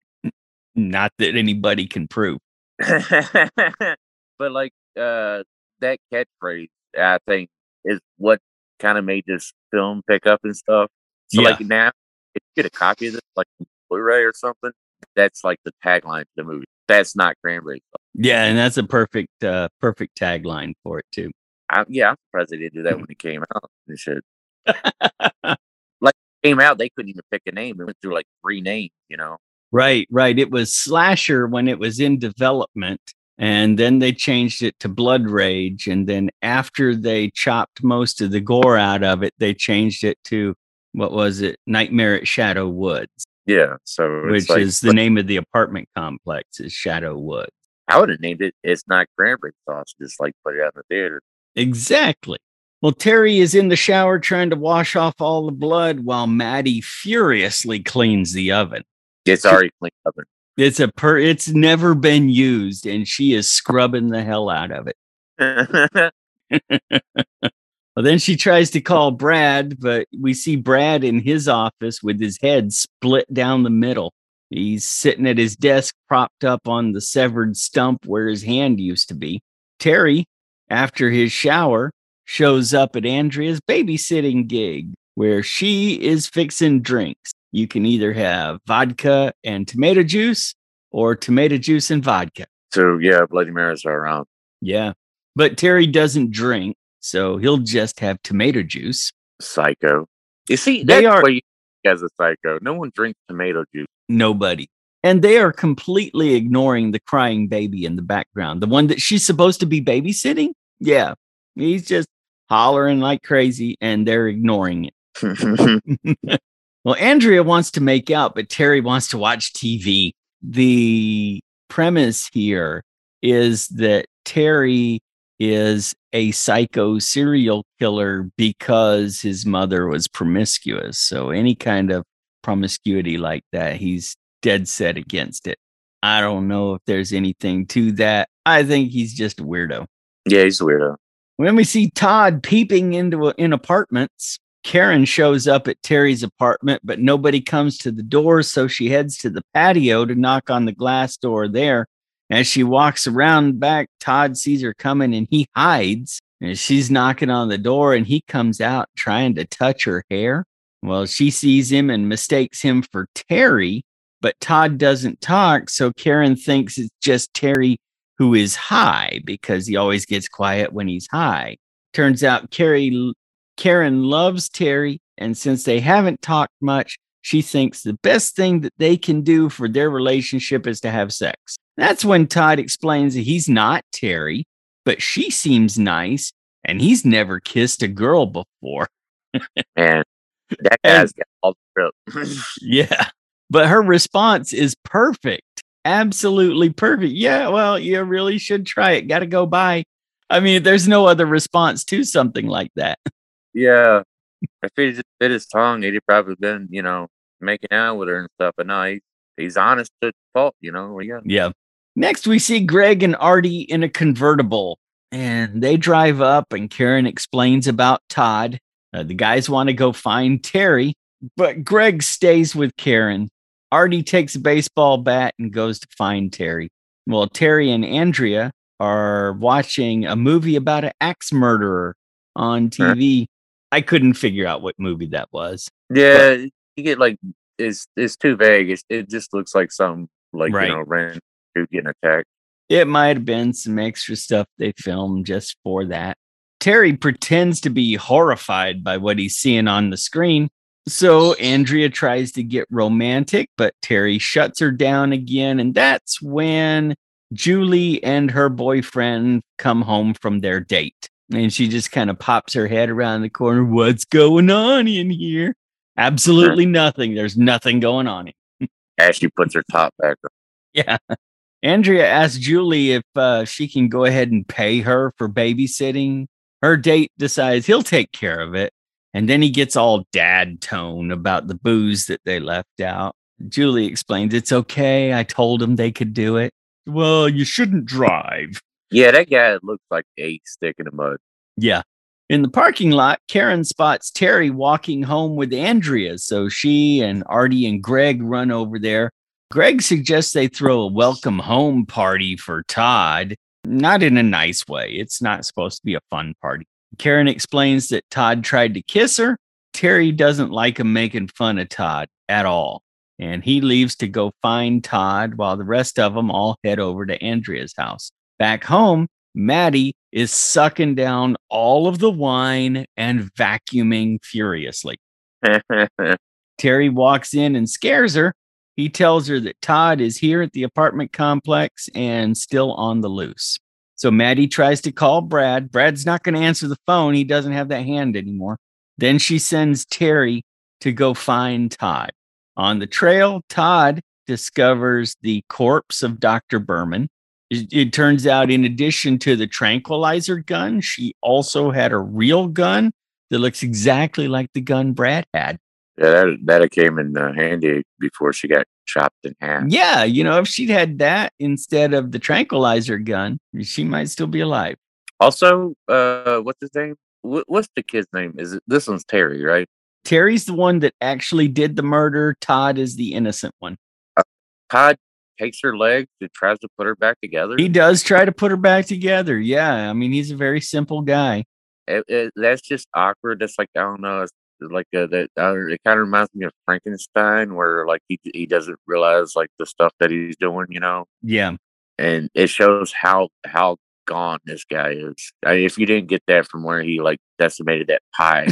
S1: not that anybody can prove. <laughs>
S2: but like uh that catchphrase, I think, is what kind of made this film pick up and stuff. So
S1: Yeah.
S2: like now, if you get a copy of this, like Blu-ray or something, that's like the tagline of the movie. That's not cranberry.
S1: Yeah, and that's a perfect, uh, perfect tagline for it too.
S2: I, yeah, I'm surprised they didn't do that when <laughs> it came out. They should. Like came out, they couldn't even pick a name. It went through like three names, you know.
S1: Right, right. It was Slasher when it was in development, and then they changed it to Blood Rage. And then after they chopped most of the gore out of it, they changed it to what was it? Nightmare at Shadow Woods,
S2: Yeah, so it's
S1: which
S2: like-
S1: is the name of the apartment complex is Shadow Woods.
S2: I would have named it. It's not cranberry sauce. Just like put it out in the theater.
S1: Exactly. Well, Terry is in the shower trying to wash off all the blood while Maddie furiously cleans the oven.
S2: It's already cleaned up.
S1: It's a per it's never been used and she is scrubbing the hell out of it. Well, then she tries to call Brad, but we see Brad in his office with his head split down the middle. He's sitting at his desk, propped up on the severed stump where his hand used to be. Terry, after his shower, shows up at Andrea's babysitting gig where she is fixing drinks. You can either have vodka and tomato juice or tomato juice and vodka.
S2: so yeah, Bloody Marys are around.
S1: Yeah. But Terry doesn't drink, so he'll just have tomato juice.
S2: Psycho. You see,
S1: They
S2: that's
S1: are-
S2: as a psycho. No one drinks tomato juice.
S1: Nobody. And they are completely ignoring the crying baby in the background. The one that she's supposed to be babysitting? Yeah. He's just hollering like crazy and they're ignoring it. <laughs> <laughs> Well, Andrea wants to make out, but Terry wants to watch TV. The premise here is that Terry is a psycho serial killer because his mother was promiscuous. So, any kind of promiscuity like that, he's dead set against it. I don't know if there's anything to that. I think he's just a weirdo.
S2: yeah, he's a weirdo.
S1: When we see Todd peeping into a, in apartments, Karen shows up at Terry's apartment, but nobody comes to the door, so she heads to the patio to knock on the glass door there. As she walks around back, Todd sees her coming and he hides. And she's knocking on the door and he comes out trying to touch her hair. Well, she sees him and mistakes him for Terry, but Todd doesn't talk. So Karen thinks it's just Terry who is high because he always gets quiet when he's high. Turns out Carrie, Karen loves Terry. And since they haven't talked much, she thinks the best thing that they can do for their relationship is to have sex. That's when Todd explains that he's not Terry, but she seems nice and he's never kissed a girl before.
S2: Man, that <laughs> guy's got all the trip. <laughs>
S1: yeah. But her response is perfect. Absolutely perfect. Yeah, well, you really should try it. Got to go by. I mean, there's no other response to something like that.
S2: Yeah. If he just bit his tongue, he'd probably been, you know, making out with her and stuff. But no, he, he's honest to fault, you know. Yeah.
S1: Yeah. Next, we see Greg and Artie in a convertible, and they drive up, and Karen explains about Todd. Uh, the guys want to go find Terry, but Greg stays with Karen. Artie takes a baseball bat and goes to find Terry. Well, Terry and Andrea are watching a movie about an axe murderer on TV. I couldn't figure out what movie that was.
S2: Yeah, but, you get like it's it's too vague. It's, it just looks like some like right. you know random dude getting attacked.
S1: It might have been some extra stuff they filmed just for that. Terry pretends to be horrified by what he's seeing on the screen. So Andrea tries to get romantic, but Terry shuts her down again. And that's when Julie and her boyfriend come home from their date. And she just kind of pops her head around the corner. What's going on in here? Absolutely nothing. There's nothing going on. Here. <laughs>
S2: As she puts her top back on.
S1: Yeah. Andrea asks Julie if uh, she can go ahead and pay her for babysitting. Her date decides he'll take care of it. And then he gets all dad tone about the booze that they left out. Julie explains it's okay. I told him they could do it. Well, you shouldn't drive.
S2: Yeah, that guy looks like a stick in the mud.
S1: Yeah. In the parking lot, Karen spots Terry walking home with Andrea. So she and Artie and Greg run over there. Greg suggests they throw a welcome home party for Todd, not in a nice way. It's not supposed to be a fun party. Karen explains that Todd tried to kiss her. Terry doesn't like him making fun of Todd at all. And he leaves to go find Todd while the rest of them all head over to Andrea's house. Back home, Maddie is sucking down all of the wine and vacuuming furiously. <laughs> Terry walks in and scares her. He tells her that Todd is here at the apartment complex and still on the loose. So Maddie tries to call Brad. Brad's not going to answer the phone. He doesn't have that hand anymore. Then she sends Terry to go find Todd. On the trail, Todd discovers the corpse of Dr. Berman. It, it, turns out, in addition to the tranquilizer gun, she also had a real gun that looks exactly like the gun Brad had.
S2: Yeah, that that came in uh, handy before she got chopped in half.
S1: Yeah, you know, if she'd had that instead of the tranquilizer gun, she might still be alive.
S2: Also, uh, what's his name? what's the kid's name? Is it this one's Terry, right?
S1: Terry's the one that actually did the murder. Todd is the innocent one.
S2: Uh, Todd takes her legs and tries to put her back together.
S1: He does try to put her back together. Yeah, I mean, he's a very simple guy.
S2: It, it, that's just awkward. That's like I don't know. It's like uh, that. Uh, it kind of reminds me of Frankenstein, where like he he doesn't realize like the stuff that he's doing. You know.
S1: Yeah.
S2: And it shows how how gone this guy is. I mean, if you didn't get that from where he like decimated that pie,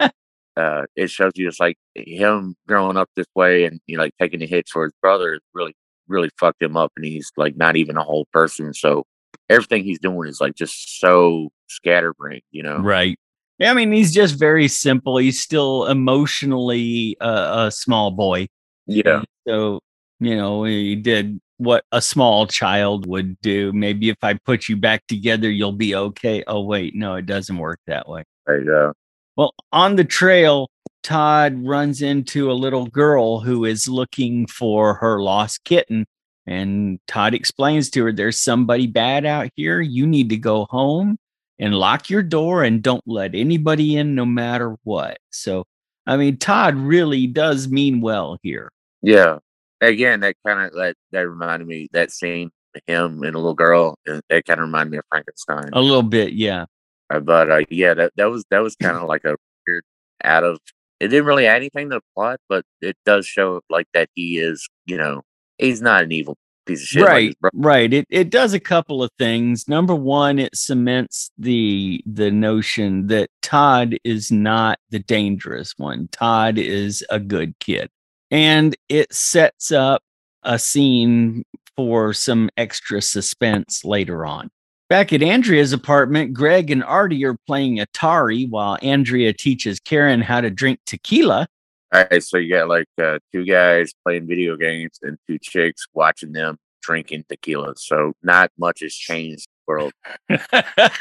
S2: <laughs> uh, it shows you it's like him growing up this way and you know, like taking the hits for his brother really really fucked him up, and he's like not even a whole person. So everything he's doing is like just so scatterbrained, you know?
S1: Right. Yeah, I mean, he's just very simple. He's still emotionally uh, a small boy.
S2: Yeah.
S1: And so, you know, he did what a small child would do. Maybe if I put you back together, you'll be okay. Oh, wait, no, it doesn't work that way.
S2: There you go.
S1: Well, on the trail, Todd runs into a little girl who is looking for her lost kitten. And Todd explains to her, There's somebody bad out here. You need to go home and lock your door and don't let anybody in no matter what. So, I mean, Todd really does mean well here.
S2: Yeah. Again, that kind of that that reminded me that scene, him and a little girl, It kind of reminded me of Frankenstein.
S1: A little bit, yeah.
S2: Uh, but uh, yeah, that that was that was kind of like a weird out of it didn't really add anything to the plot, but it does show like that he is, you know, he's not an evil piece of shit.
S1: right
S2: bro-
S1: right it, it does a couple of things. Number one it cements the the notion that todd is not the dangerous one. Todd is a good kid. And it sets up a scene for some extra suspense later on back at andrea's apartment greg and artie are playing atari while andrea teaches karen how to drink tequila
S2: All right, so you got like uh, two guys playing video games and two chicks watching them drinking tequila. So not much has changed in the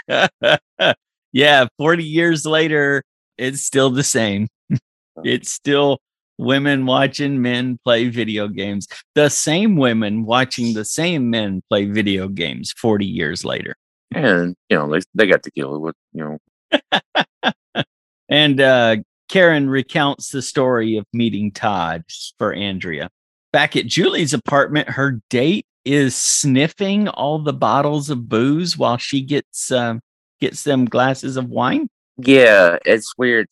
S2: world. <laughs>
S1: yeah, 40 years later, it's still the same. <laughs> it's still women watching men play video games. The same women watching the same men play video games 40 years later.
S2: And you know, they they got tequila with you know <laughs>
S1: And uh, Karen recounts the story of meeting Todd for Andrea. Back at Julie's apartment, her date is sniffing all the bottles of booze while she gets uh, gets them glasses of wine.
S2: Yeah, it's weird.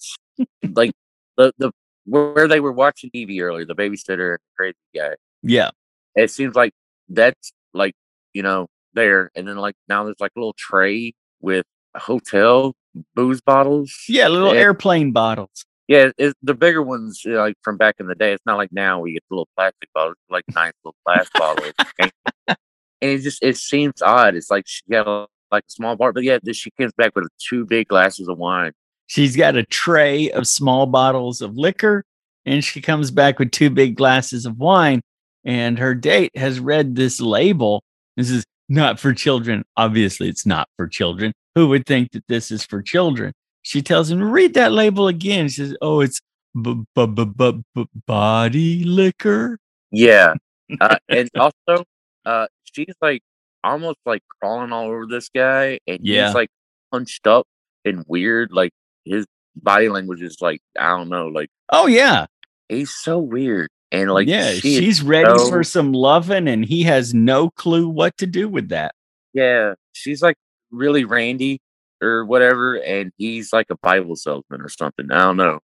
S2: like the the where they were watching TV earlier, the babysitter crazy guy.
S1: Yeah,
S2: It seems like that's like you know there, and then like now there's like a little tray with hotel booze bottles.
S1: yeah, little
S2: Yeah.
S1: airplane bottles.
S2: Yeah, it's the bigger ones you know, like from back in the day. It's not like now we get the little plastic bottles, like nice little glass bottles. And, and it just it seems odd. It's like she got a, like a small bar, but yeah, then she comes back with two big glasses of wine.
S1: She's got a tray of small bottles of liquor, and she comes back with two big glasses of wine. And her date has read this label. This is not for children. Obviously, it's not for children. Who would think that this is for children? She tells him, read that label again. She says, oh, it's b- b- b- b- body liquor.
S2: Yeah, <laughs> uh, and also uh, she's like almost like crawling all over this guy, and
S1: Yeah.
S2: he's like hunched up and weird. Like his body language is like I don't know, like
S1: Oh, yeah.
S2: he's so weird. And like
S1: yeah.
S2: she
S1: She's ready
S2: so-
S1: for some loving, and he has no clue what to do with that.
S2: Yeah, she's like really randy or whatever, and he's like a Bible salesman or something. I don't know.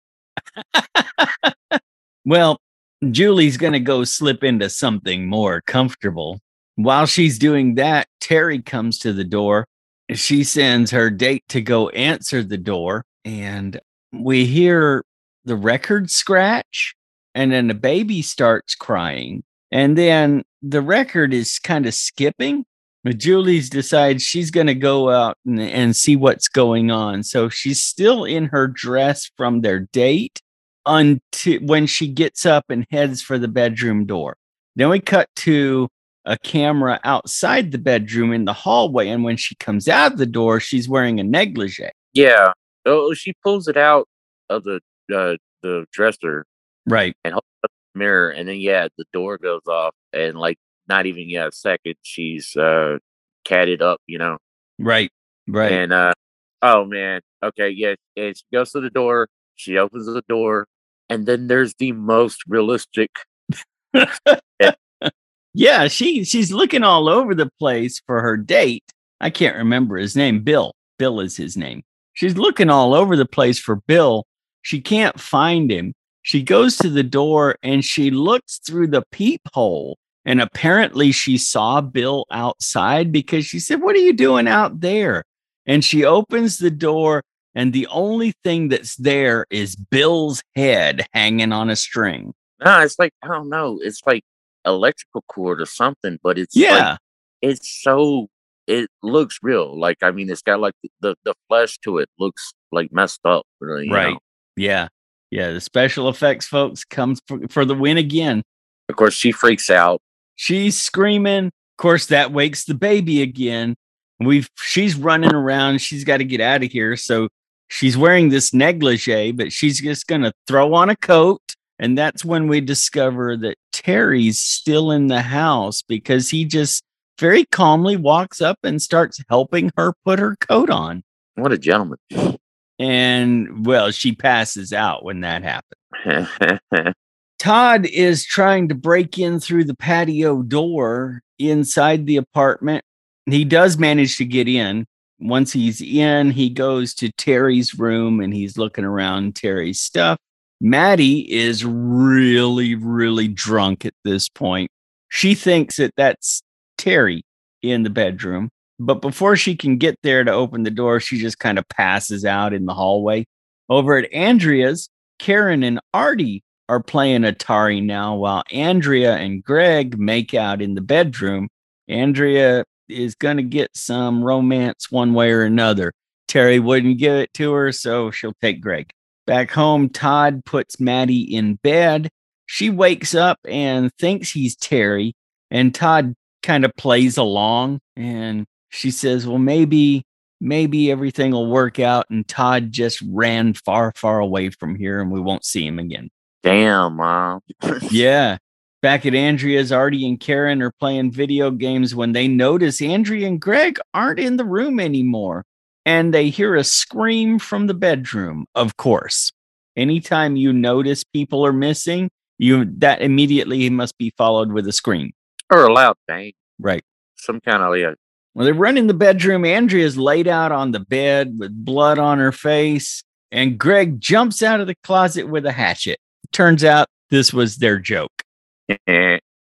S2: <laughs>
S1: Well, Julie's going to go slip into something more comfortable. While she's doing that, Terry comes to the door. She sends her date to go answer the door, and we hear the record scratch, and then the baby starts crying. And then the record is kind of skipping. But Julie's decides she's going to go out and, and see what's going on. So she's still in her dress from their date until when she gets up and heads for the bedroom door. Then we cut to a camera outside the bedroom in the hallway. And when she comes out the door, she's wearing a negligee.
S2: Yeah. Oh, she pulls it out of the uh, the dresser
S1: Right.
S2: and holds up the mirror, and then yeah, the door goes off, and like not even yeah a second, she's uh catted up, you know,
S1: Right. Right.
S2: and uh oh man, okay, yeah, and she goes to the door, she opens the door, and then there's the most realistic. <laughs>
S1: yeah, she she's looking all over the place for her date. I can't remember his name. Bill. Bill is his name. She's looking all over the place for Bill. She can't find him. She goes to the door and she looks through the peephole. And apparently she saw Bill outside because she said, What are you doing out there? And she opens the door, and the only thing that's there is Bill's head hanging on a string.
S2: No, it's like I don't know, it's like electrical cord or something, but it's
S1: Yeah.
S2: like, it's so it looks real. Like I mean, it's got like the the flesh to it looks like messed up. Really,
S1: Right.
S2: know?
S1: Yeah. Yeah. The special effects folks comes for, for the win again.
S2: Of course, she freaks out.
S1: She's screaming. Of course, that wakes the baby again. We've she's running around. She's got to get out of here. So she's wearing this negligee, but she's just gonna throw on a coat. And that's when we discover that Terry's still in the house because he just very calmly walks up and starts helping her put her coat on.
S2: What a gentleman.
S1: And well, she passes out when that happens. <laughs> Todd is trying to break in through the patio door inside the apartment. He does manage to get in. Once he's in, he goes to Terry's room and he's looking around Terry's stuff. Maddie is really, really drunk at this point. She thinks that that's Terry in the bedroom. But before she can get there to open the door, she just kind of passes out in the hallway. Over at Andrea's, Karen and Artie are playing Atari now while Andrea and Greg make out in the bedroom. Andrea is going to get some romance one way or another. Terry wouldn't give it to her, so she'll take Greg. Back home, Todd puts Maddie in bed. She wakes up and thinks he's Terry, and Todd kind of plays along and she says, Well, maybe, maybe everything will work out. And Todd just ran far, far away from here and we won't see him again.
S2: Damn, mom. <laughs>
S1: yeah. Back at Andrea's, Artie and Karen are playing video games when they notice Andrea and Greg aren't in the room anymore. And they hear a scream from the bedroom, of course. Anytime you notice people are missing, you that immediately must be followed with a scream.
S2: Or a loud bang.
S1: Right.
S2: Some kind of yeah,
S1: well, they run in the bedroom. Andrea's laid out on the bed with blood on her face, and Greg jumps out of the closet with a hatchet. Turns out this was their joke.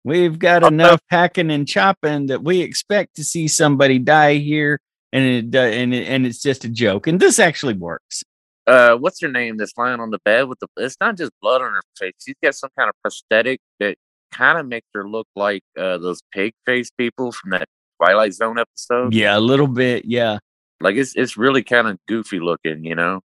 S1: We've got enough hacking and chopping that we expect to see somebody die here, and it uh, and it, and it's just a joke. And this actually works.
S2: Uh, what's her name? That's lying on the bed with the. It's not just blood on her face. She's got some kind of prosthetic that kind of makes her look like uh, those pig face people from that Twilight Zone episode.
S1: Yeah, a little bit. Yeah.
S2: Like it's it's really kind of goofy looking, you know.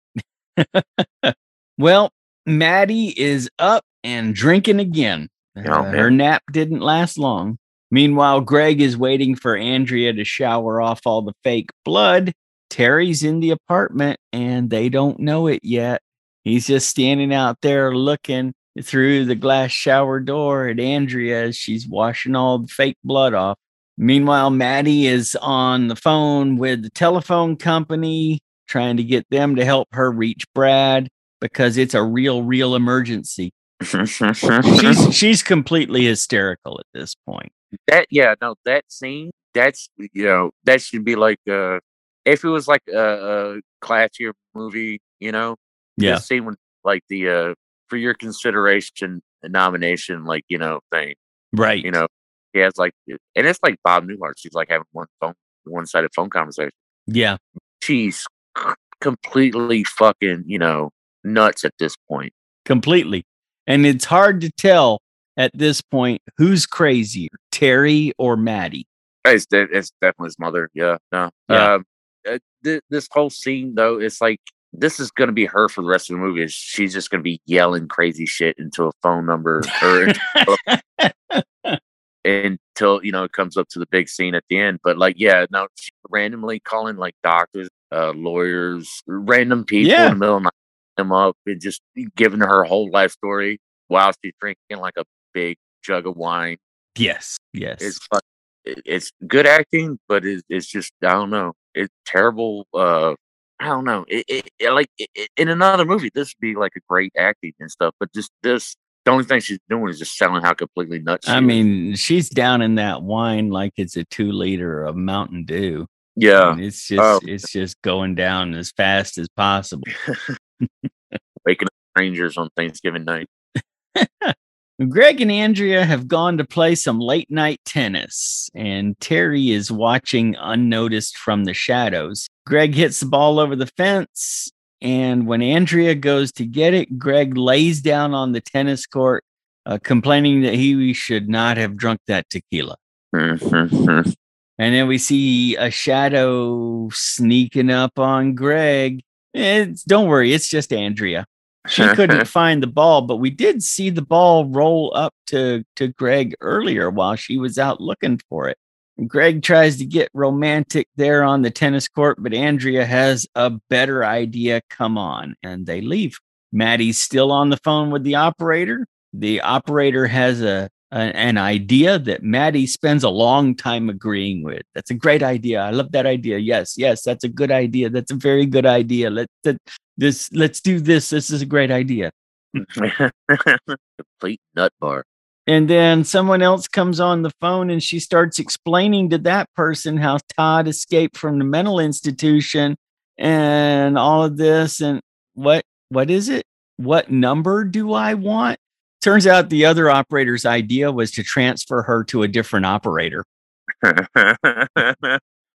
S2: <laughs>
S1: well, Maddie is up and drinking again. Oh, uh, her nap didn't last long. Meanwhile, Greg is waiting for Andrea to shower off all the fake blood. Terry's in the apartment and they don't know it yet. He's just standing out there looking through the glass shower door at Andrea as she's washing all the fake blood off. Meanwhile, Maddie is on the phone with the telephone company, trying to get them to help her reach Brad because it's a real, real emergency. she's <laughs> she's completely hysterical at this point.
S2: That yeah, no, that scene, that's you know, that should be like uh if it was like a, a classier movie, you know,
S1: yeah,
S2: scene when like the uh for your consideration nomination, like you know, thing,
S1: right?
S2: You know, he has like, and it's like Bob Newhart. She's like having one phone, one sided phone conversation.
S1: Yeah.
S2: She's completely fucking, you know, nuts at this point.
S1: Completely. And it's hard to tell at this point who's crazier, Terry or Maddie.
S2: It's, it's definitely his mother. Yeah. No. Yeah. Um, uh, th- this whole scene, though, it's like this is going to be her for the rest of the movie. She's just going to be yelling crazy shit into a phone number or <laughs> until you know it comes up to the big scene at the end. But like, yeah, now randomly calling like doctors, uh, lawyers, random people yeah. in the middle of the night them up and just giving her whole life story while she's drinking like a big jug of wine.
S1: Yes, yes,
S2: it's fun. It's good acting, but it's, it's just I don't know. It's terrible. Uh, I don't know. It, it, it like it, in another movie, this would be like a great acting and stuff, but just this the only thing she's doing is just selling how completely nuts.
S1: I mean, she's down in that wine like it's a two liter of Mountain Dew.
S2: Yeah,
S1: I mean, it's oh. just oh. it's just going down as fast as possible. <laughs>
S2: Waking up strangers on Thanksgiving night. <laughs>
S1: Greg and Andrea have gone to play some late night tennis, and Terry is watching unnoticed from the shadows. Greg hits the ball over the fence, and when Andrea goes to get it, Greg lays down on the tennis court, uh, complaining that he should not have drunk that tequila. <laughs> and then we see a shadow sneaking up on Greg. It's, don't worry, it's just Andrea. She couldn't <laughs> find the ball, but we did see the ball roll up to, to Greg earlier while she was out looking for it. Greg tries to get romantic there on the tennis court, but Andrea has a better idea. Come on. And they leave. Maddie's still on the phone with the operator. The operator has a, a, an idea that Maddie spends a long time agreeing with. That's a great idea. I love that idea. Yes, yes, that's a good idea. That's a very good idea. Let that this let's do this. This is a great idea. <laughs>
S2: Complete nut bar.
S1: And then someone else comes on the phone and she starts explaining to that person how Todd escaped from the mental institution and all of this. And what what is it? what number do I want? Turns out the other operator's idea was to transfer her to a different operator. <laughs>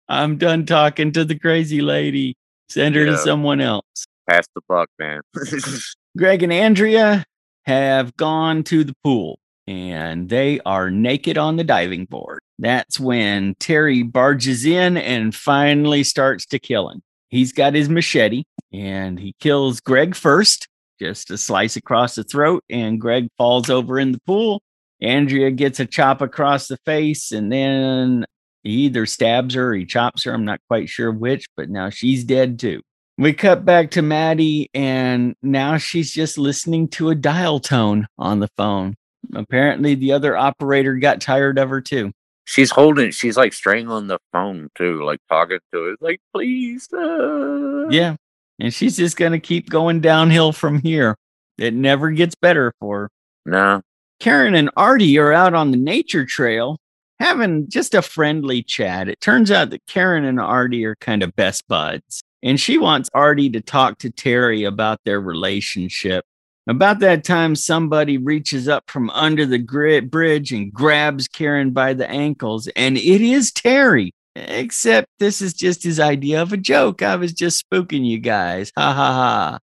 S1: I'm done talking to the crazy lady. Send her
S2: Yeah.
S1: to someone else.
S2: Pass the buck, man. <laughs>
S1: Greg and Andrea have gone to the pool and they are naked on the diving board. That's when Terry barges in and finally starts to kill him. He's got his machete and he kills Greg first, just a slice across the throat, and Greg falls over in the pool. Andrea gets a chop across the face and then he either stabs her or he chops her. I'm not quite sure which, but now she's dead too. We cut back to Maddie, and now she's just listening to a dial tone on the phone. Apparently, the other operator got tired of her too.
S2: she's holding. She's like strangling the phone too, like talking to it, like please. uh."
S1: Yeah. And she's just going to keep going downhill from here. It never gets better for her.
S2: No.
S1: Karen and Artie are out on the nature trail having just a friendly chat. It turns out that Karen and Artie are kind of best buds, and she wants Artie to talk to Terry about their relationship. About that time, somebody reaches up from under the gri- bridge and grabs Karen by the ankles, and it is Terry. Except this is just his idea of a joke. I was just spooking you guys. Ha ha ha.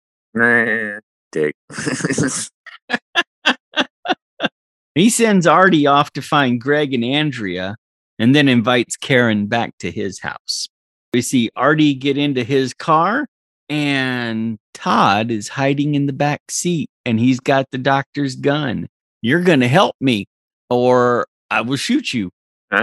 S2: Dick. <laughs>
S1: He sends Artie off to find Greg and Andrea and then invites Karen back to his house. We see Artie get into his car and Todd is hiding in the back seat and he's got the doctor's gun. You're going to help me or I will shoot you. <laughs>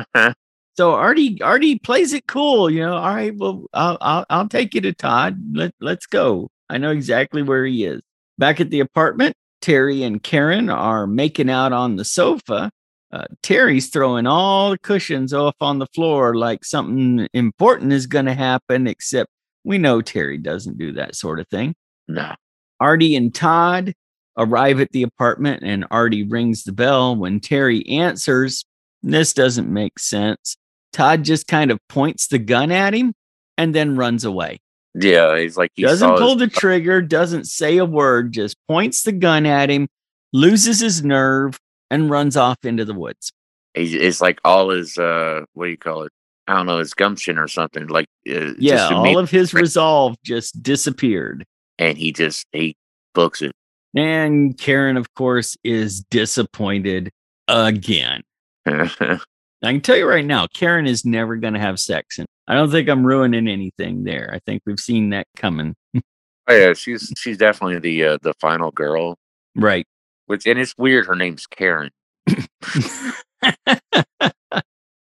S1: So Artie Artie plays it cool, you know. All right, well, I'll I'll, I'll take you to Todd. Let let's go. I know exactly where he is. Back at the apartment, Terry and Karen are making out on the sofa. Uh, Terry's throwing all the cushions off on the floor like something important is going to happen. Except we know Terry doesn't do that sort of thing.
S2: no.
S1: Artie and Todd arrive at the apartment and Artie rings the bell. When Terry answers, this doesn't make sense. Todd just kind of points the gun at him and then runs away.
S2: Yeah, he's like he
S1: doesn't pull
S2: his-
S1: the trigger, doesn't say a word, just points the gun at him, loses his nerve, and runs off into the woods.
S2: he's- It's like all his uh, what do you call it? I don't know, his gumption or something. Like uh,
S1: Yeah,
S2: just
S1: all of his resolve just disappeared.
S2: and he just he books it.
S1: And Karen, of course, is disappointed again. <laughs> I can tell you right now, Karen is never going to have sex. And I don't think I'm ruining anything there. I think we've seen that coming. <laughs>
S2: Oh yeah, she's she's definitely the uh, the final girl.
S1: Right.
S2: Which and it's weird. Her name's Karen. <laughs>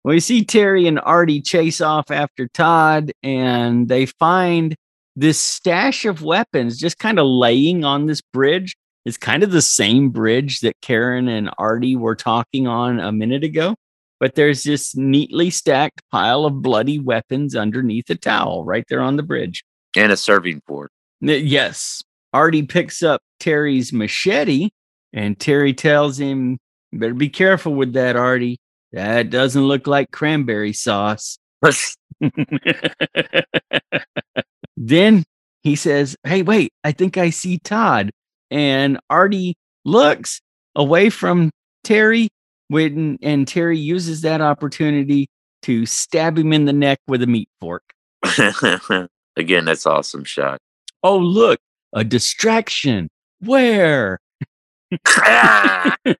S1: we see Terry and Artie chase off after Todd, and they find this stash of weapons just kind of laying on this bridge. It's kind of the same bridge that Karen and Artie were talking on a minute ago, but there's this neatly stacked pile of bloody weapons underneath a towel right there on the bridge.
S2: and a serving board.
S1: Yes. Artie picks up Terry's machete, and Terry tells him, Better be careful with that, Artie. That doesn't look like cranberry sauce. <laughs> then he says, Hey, wait, I think I see Todd. And Artie looks away from Terry, when, and Terry uses that opportunity to stab him in the neck with a meat fork. <laughs>
S2: Again, that's awesome shot.
S1: Oh, look, a distraction. Where? Ah! <laughs>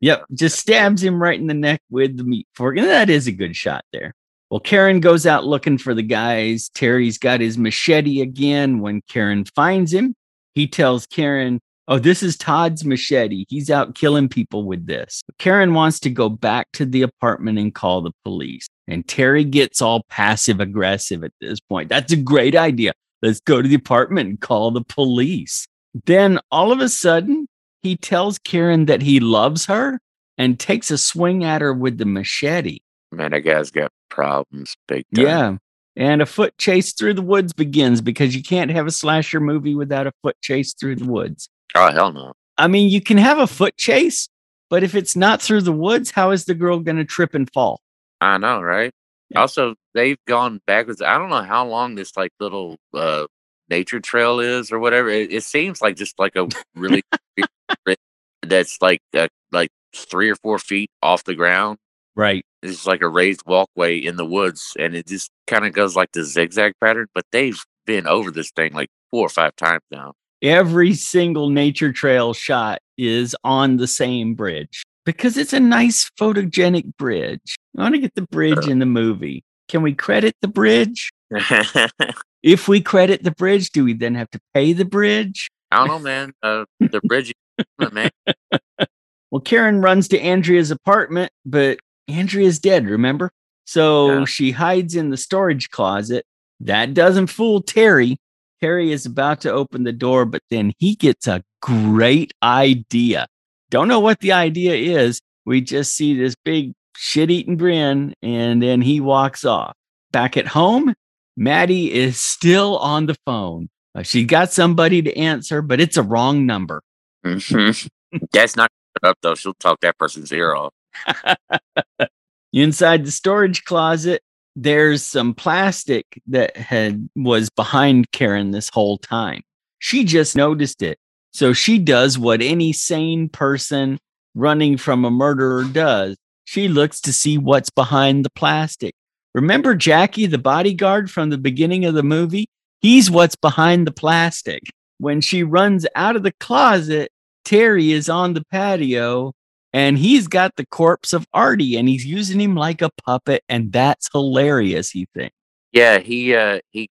S1: Yep, just stabs him right in the neck with the meat fork. And that is a good shot there. Well, Karen goes out looking for the guys. Terry's got his machete again. When Karen finds him, he tells Karen, Oh, this is Todd's machete. He's out killing people with this. Karen wants to go back to the apartment and call the police. And Terry gets all passive aggressive at this point. That's a great idea. Let's go to the apartment and call the police. Then all of a sudden, he tells Karen that he loves her and takes a swing at her with the machete.
S2: Man, that guy's got problems big time.
S1: Yeah. And a foot chase through the woods begins because you can't have a slasher movie without a foot chase through the woods.
S2: Oh hell no.
S1: I mean, you can have a foot chase, but if it's not through the woods, how is the girl going to trip and fall?
S2: I know, right?
S1: Yeah.
S2: Also, they've gone backwards. I don't know how long this like little uh nature trail is or whatever. It, it seems like just like a really <laughs> that's like uh, like three or four feet off the ground.
S1: Right.
S2: It's like a raised walkway in the woods, and it just kind of goes like the zigzag pattern. But they've been over this thing like four or five times now.
S1: Every single nature trail shot is on the same bridge because it's a nice photogenic bridge. I want to get the bridge in the movie. Can we credit the bridge? <laughs> if we credit the bridge, do we then have to pay the bridge?
S2: I don't know, man. Uh, the bridge, man. <laughs>
S1: Well, Karen runs to Andrea's apartment, but Andrea's dead, remember? So
S2: Yeah.
S1: she hides in the storage closet. That doesn't fool Terry. Terry is about to open the door, but then he gets a great idea. Don't know what the idea is. We just see this big shit eating grin, and then he walks off. Back at home, Maddie is still on the phone. She got somebody to answer, but it's a wrong number.
S2: Mm-hmm. <laughs> That's not up though. She'll talk that person's <laughs> ear off.
S1: Inside the storage closet, there's some plastic that had was behind Karen this whole time. She just noticed it. So she does what any sane person running from a murderer does. She looks to see what's behind the plastic. Remember Jackie, the bodyguard from the beginning of the movie? He's what's behind the plastic. When she runs out of the closet, Terry is on the patio and he's got the corpse of Artie and he's using him like a puppet and that's hilarious he thinks.
S2: Yeah, he uh he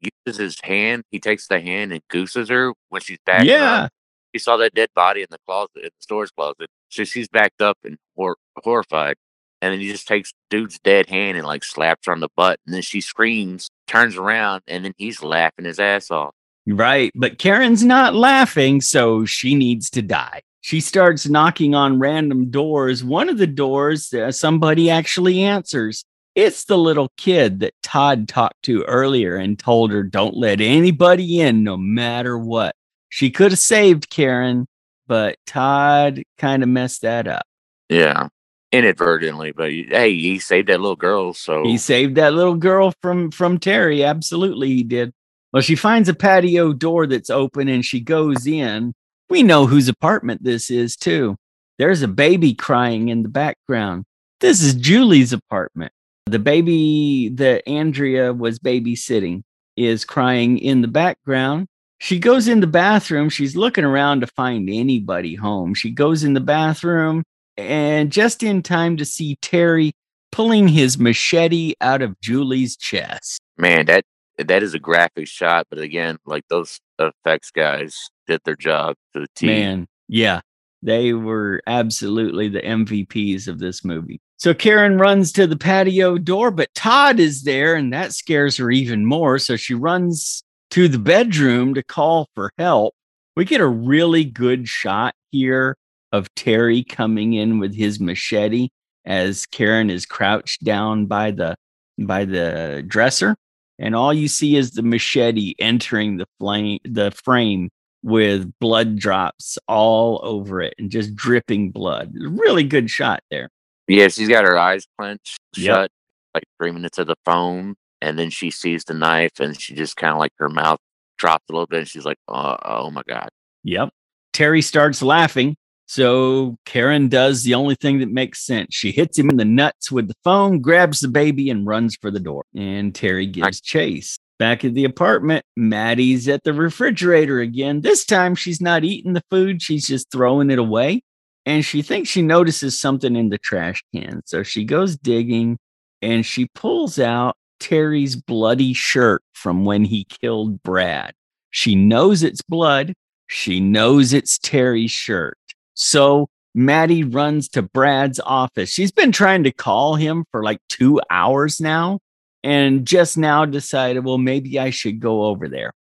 S2: uses his hand. He takes the hand and gooses her when she's back.
S1: Yeah.
S2: He saw that dead body in the closet, in the storage closet. So she's backed up and hor- horrified. And then he just takes dude's dead hand and like slaps her on the butt. And then she screams, turns around, and then he's laughing his ass off.
S1: Right. But Karen's not laughing, so she needs to die. She starts knocking on random doors. One of the doors, uh, somebody actually answers. It's the little kid that Todd talked to earlier and told her, don't let anybody in no matter what. She could have saved Karen, but Todd kind of messed that up.
S2: Yeah. Inadvertently, but hey, he saved that little girl. So
S1: He saved that little girl from from Terry. Absolutely, he did. Well, she finds a patio door that's open and she goes in. We know whose apartment this is too. There's a baby crying in the background. This is Julie's apartment. The baby that Andrea was babysitting is crying in the background. She goes in the bathroom. She's looking around to find anybody home. She goes in the bathroom and just in time to see Terry pulling his machete out of Julie's chest.
S2: man, that that is a graphic shot. But again, like those effects guys did their job to the T.
S1: Man, yeah, they were absolutely the MVPs of this movie. So Karen runs to the patio door, but Todd is there, and that scares her even more. So she runs to the bedroom to call for help. We get a really good shot here of Terry coming in with his machete as Karen is crouched down by the by the dresser, and all you see is the machete entering the flame the frame with blood drops all over it and just dripping blood. Really good shot there.
S2: Yeah, she's got her eyes clenched
S1: Yep.
S2: shut, like three minutes of the phone, and then she sees the knife, and she just kind of like her mouth drops a little bit, and she's like, "Oh, oh my god!"
S1: Yep. Terry starts laughing. So Karen does the only thing that makes sense. She hits him in the nuts with the phone, grabs the baby, and runs for the door. And Terry gives chase. Back at the apartment, Maddie's at the refrigerator again. This time she's not eating the food, she's just throwing it away. And she thinks she notices something in the trash can. So she goes digging and she pulls out Terry's bloody shirt from when he killed Brad. She knows it's blood. She knows it's Terry's shirt. So Maddie runs to Brad's office. She's been trying to call him for like two hours now and just now decided, well, maybe I should go over there.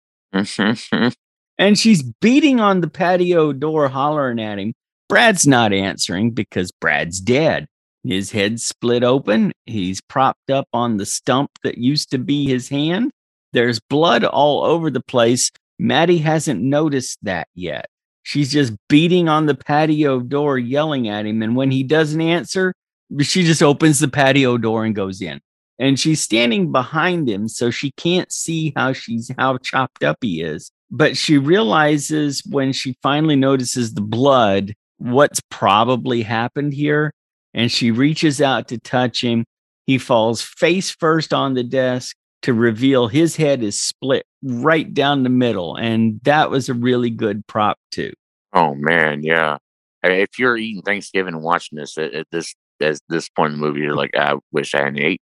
S1: <laughs> And she's beating on the patio door, hollering at him. Brad's not answering because Brad's dead. His head's split open. He's propped up on the stump that used to be his hand. There's blood all over the place. Maddie hasn't noticed that yet. She's just beating on the patio door, yelling at him. And when he doesn't answer, she just opens the patio door and goes in. and she's standing behind him so she can't see how she's how chopped up he is but she realizes when she finally notices the blood what's probably happened here and she reaches out to touch him he falls face first on the desk to reveal his head is split right down the middle and that was a really good prop too
S2: oh man yeah if you're eating thanksgiving and watching this at, at this at this point in the movie you're like i wish i hadn't ate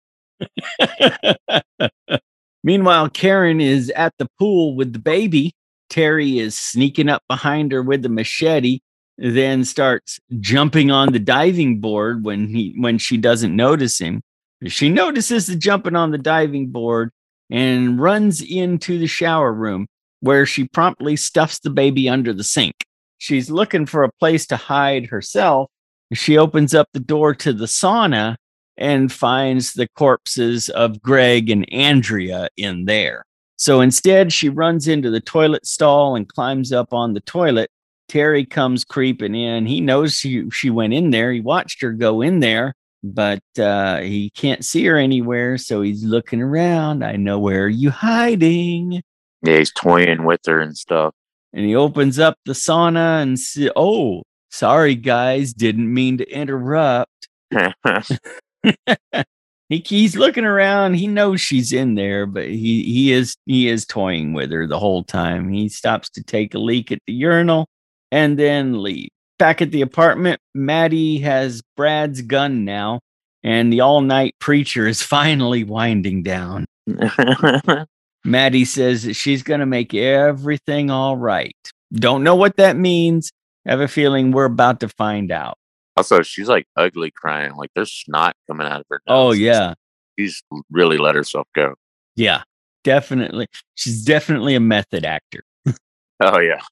S2: <laughs>
S1: Meanwhile, Karen is at the pool with the baby. Terry is sneaking up behind her with the machete, then starts jumping on the diving board when he when she doesn't notice him. She notices the jumping on the diving board and runs into the shower room where she promptly stuffs the baby under the sink. She's looking for a place to hide herself. She opens up the door to the sauna and finds the corpses of Greg and Andrea in there. So instead, she runs into the toilet stall and climbs up on the toilet. Terry comes creeping in. He knows she, she went in there. He watched her go in there, but uh, he can't see her anywhere. So he's looking around. I know where are you hiding?
S2: Yeah, he's toying with her and stuff.
S1: And he opens up the sauna and see, oh, sorry guys, didn't mean to interrupt. <laughs> <laughs> he, he's looking around. He knows she's in there, but he he is he is toying with her the whole time. He stops to take a leak at the urinal and then leave. Back at the apartment, Maddie has Brad's gun now, and the all night preacher is <laughs> finally winding down. <laughs> Maddie says that she's going to make everything all right. Don't know what that means. Have a feeling we're about to find out.
S2: Also, she's like ugly crying, like there's snot coming out of her
S1: oh, nose. Oh yeah,
S2: she's really let herself go.
S1: Yeah, definitely. She's definitely a method actor.
S2: oh yeah,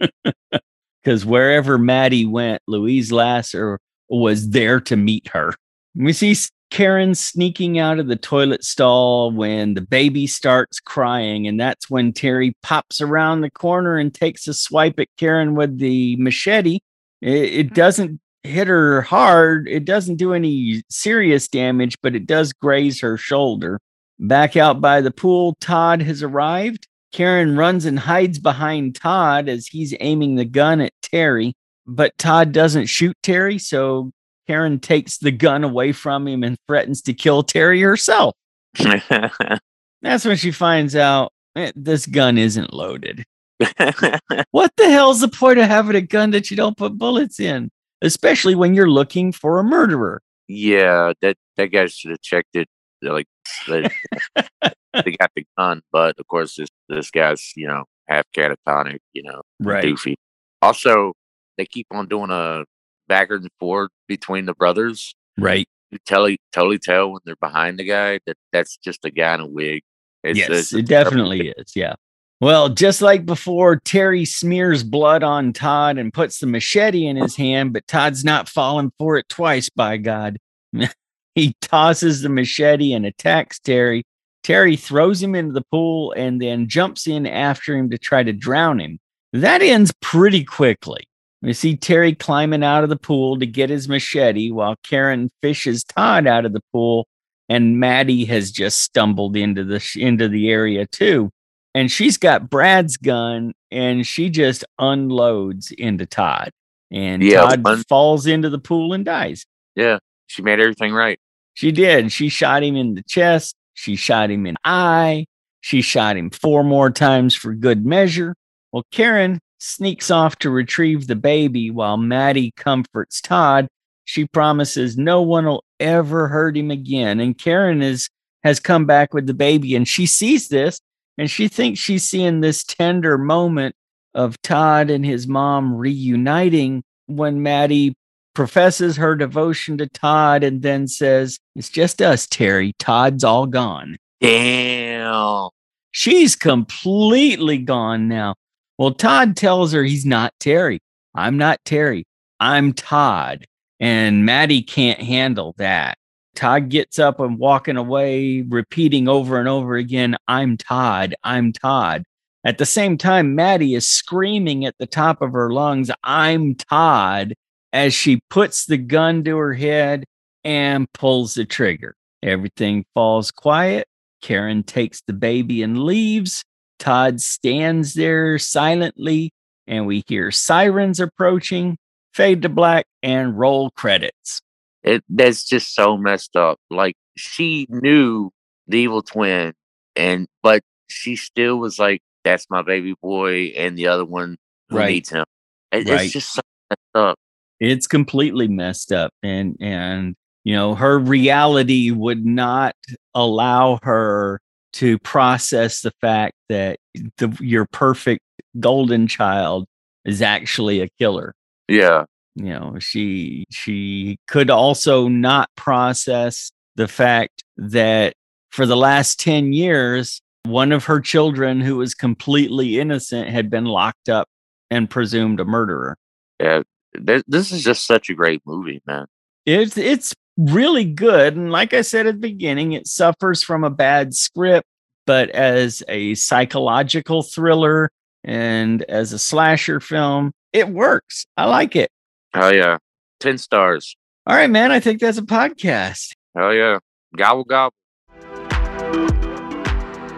S2: <laughs>
S1: because wherever Maddie went, Louise Lasser was there to meet her. We see Karen sneaking out of the toilet stall when the baby starts crying, and that's when Terry pops around the corner and takes a swipe at Karen with the machete. It, it doesn't hit her hard. It doesn't do any serious damage, but it does graze her shoulder. Back out by the pool, Todd has arrived. Karen runs and hides behind Todd as he's aiming the gun at Terry, but Todd doesn't shoot Terry, so Karen takes the gun away from him and threatens to kill Terry herself. <laughs> That's when she finds out eh, this gun isn't loaded. <laughs> what the hell's the point of having a gun that you don't put bullets in? especially when you're looking for a murderer.
S2: Yeah, that that guy should have checked it. Like they, <laughs> they got the gun, but of course this this guy's you know half catatonic, you know,
S1: right.
S2: doofy. Also, they keep on doing a backward and forward between the brothers.
S1: Right.
S2: You totally totally tell when they're behind the guy that that's just a guy in a wig.
S1: It's, yes, it's, it definitely is. Yeah. Well, just like before, Terry smears blood on Todd and puts the machete in his hand, but Todd's not falling for it twice, by God. <laughs> he tosses the machete and attacks Terry. Terry throws him into the pool and then jumps in after him to try to drown him. That ends pretty quickly. We see Terry climbing out of the pool to get his machete while Karen fishes Todd out of the pool, and Maddie has just stumbled into the into the area too and she's got Brad's gun and she just unloads into Todd. And yeah, Todd un- falls into the pool and dies.
S2: Yeah, she made everything right.
S1: She did. She shot him in the chest. She shot him in the eye. She shot him four more times for good measure. Well, Karen sneaks off to retrieve the baby while Maddie comforts Todd. She promises no one will ever hurt him again. And Karen is has come back with the baby and she sees this and she thinks she's seeing this tender moment of Todd and his mom reuniting when Maddie professes her devotion to Todd and then says, It's just us, Terry. Todd's all gone.
S2: Damn.
S1: She's completely gone now. Well, Todd tells her he's not Terry. I'm not Terry. I'm Todd. And Maddie can't handle that. Todd gets up and walking away, repeating over and over again, I'm Todd, I'm Todd. At the same time, Maddie is screaming at the top of her lungs, I'm Todd, as she puts the gun to her head and pulls the trigger. Everything falls quiet. Karen takes the baby and leaves. Todd stands there silently, and we hear sirens approaching, fade to black, and roll credits.
S2: It that's just so messed up. Like she knew the evil twin, and but she still was like, "That's my baby boy," and the other one who
S1: Right.
S2: needs him. It-
S1: Right.
S2: It's just so messed up.
S1: It's completely messed up and and you know her reality would not allow her to process the fact that the, your perfect golden child is actually a killer.
S2: Yeah,
S1: you know she she could also not process the fact that for the last 10 years one of her children who was completely innocent had been locked up and presumed a murderer.
S2: Yeah. This, this is just such a great movie, man.
S1: it's it's really good and like i said at the beginning it suffers from a bad script but as a psychological thriller and as a slasher film it works i like it
S2: Oh yeah, ten stars.
S1: all right man i think that's a podcast
S2: Oh yeah, gobble gobble.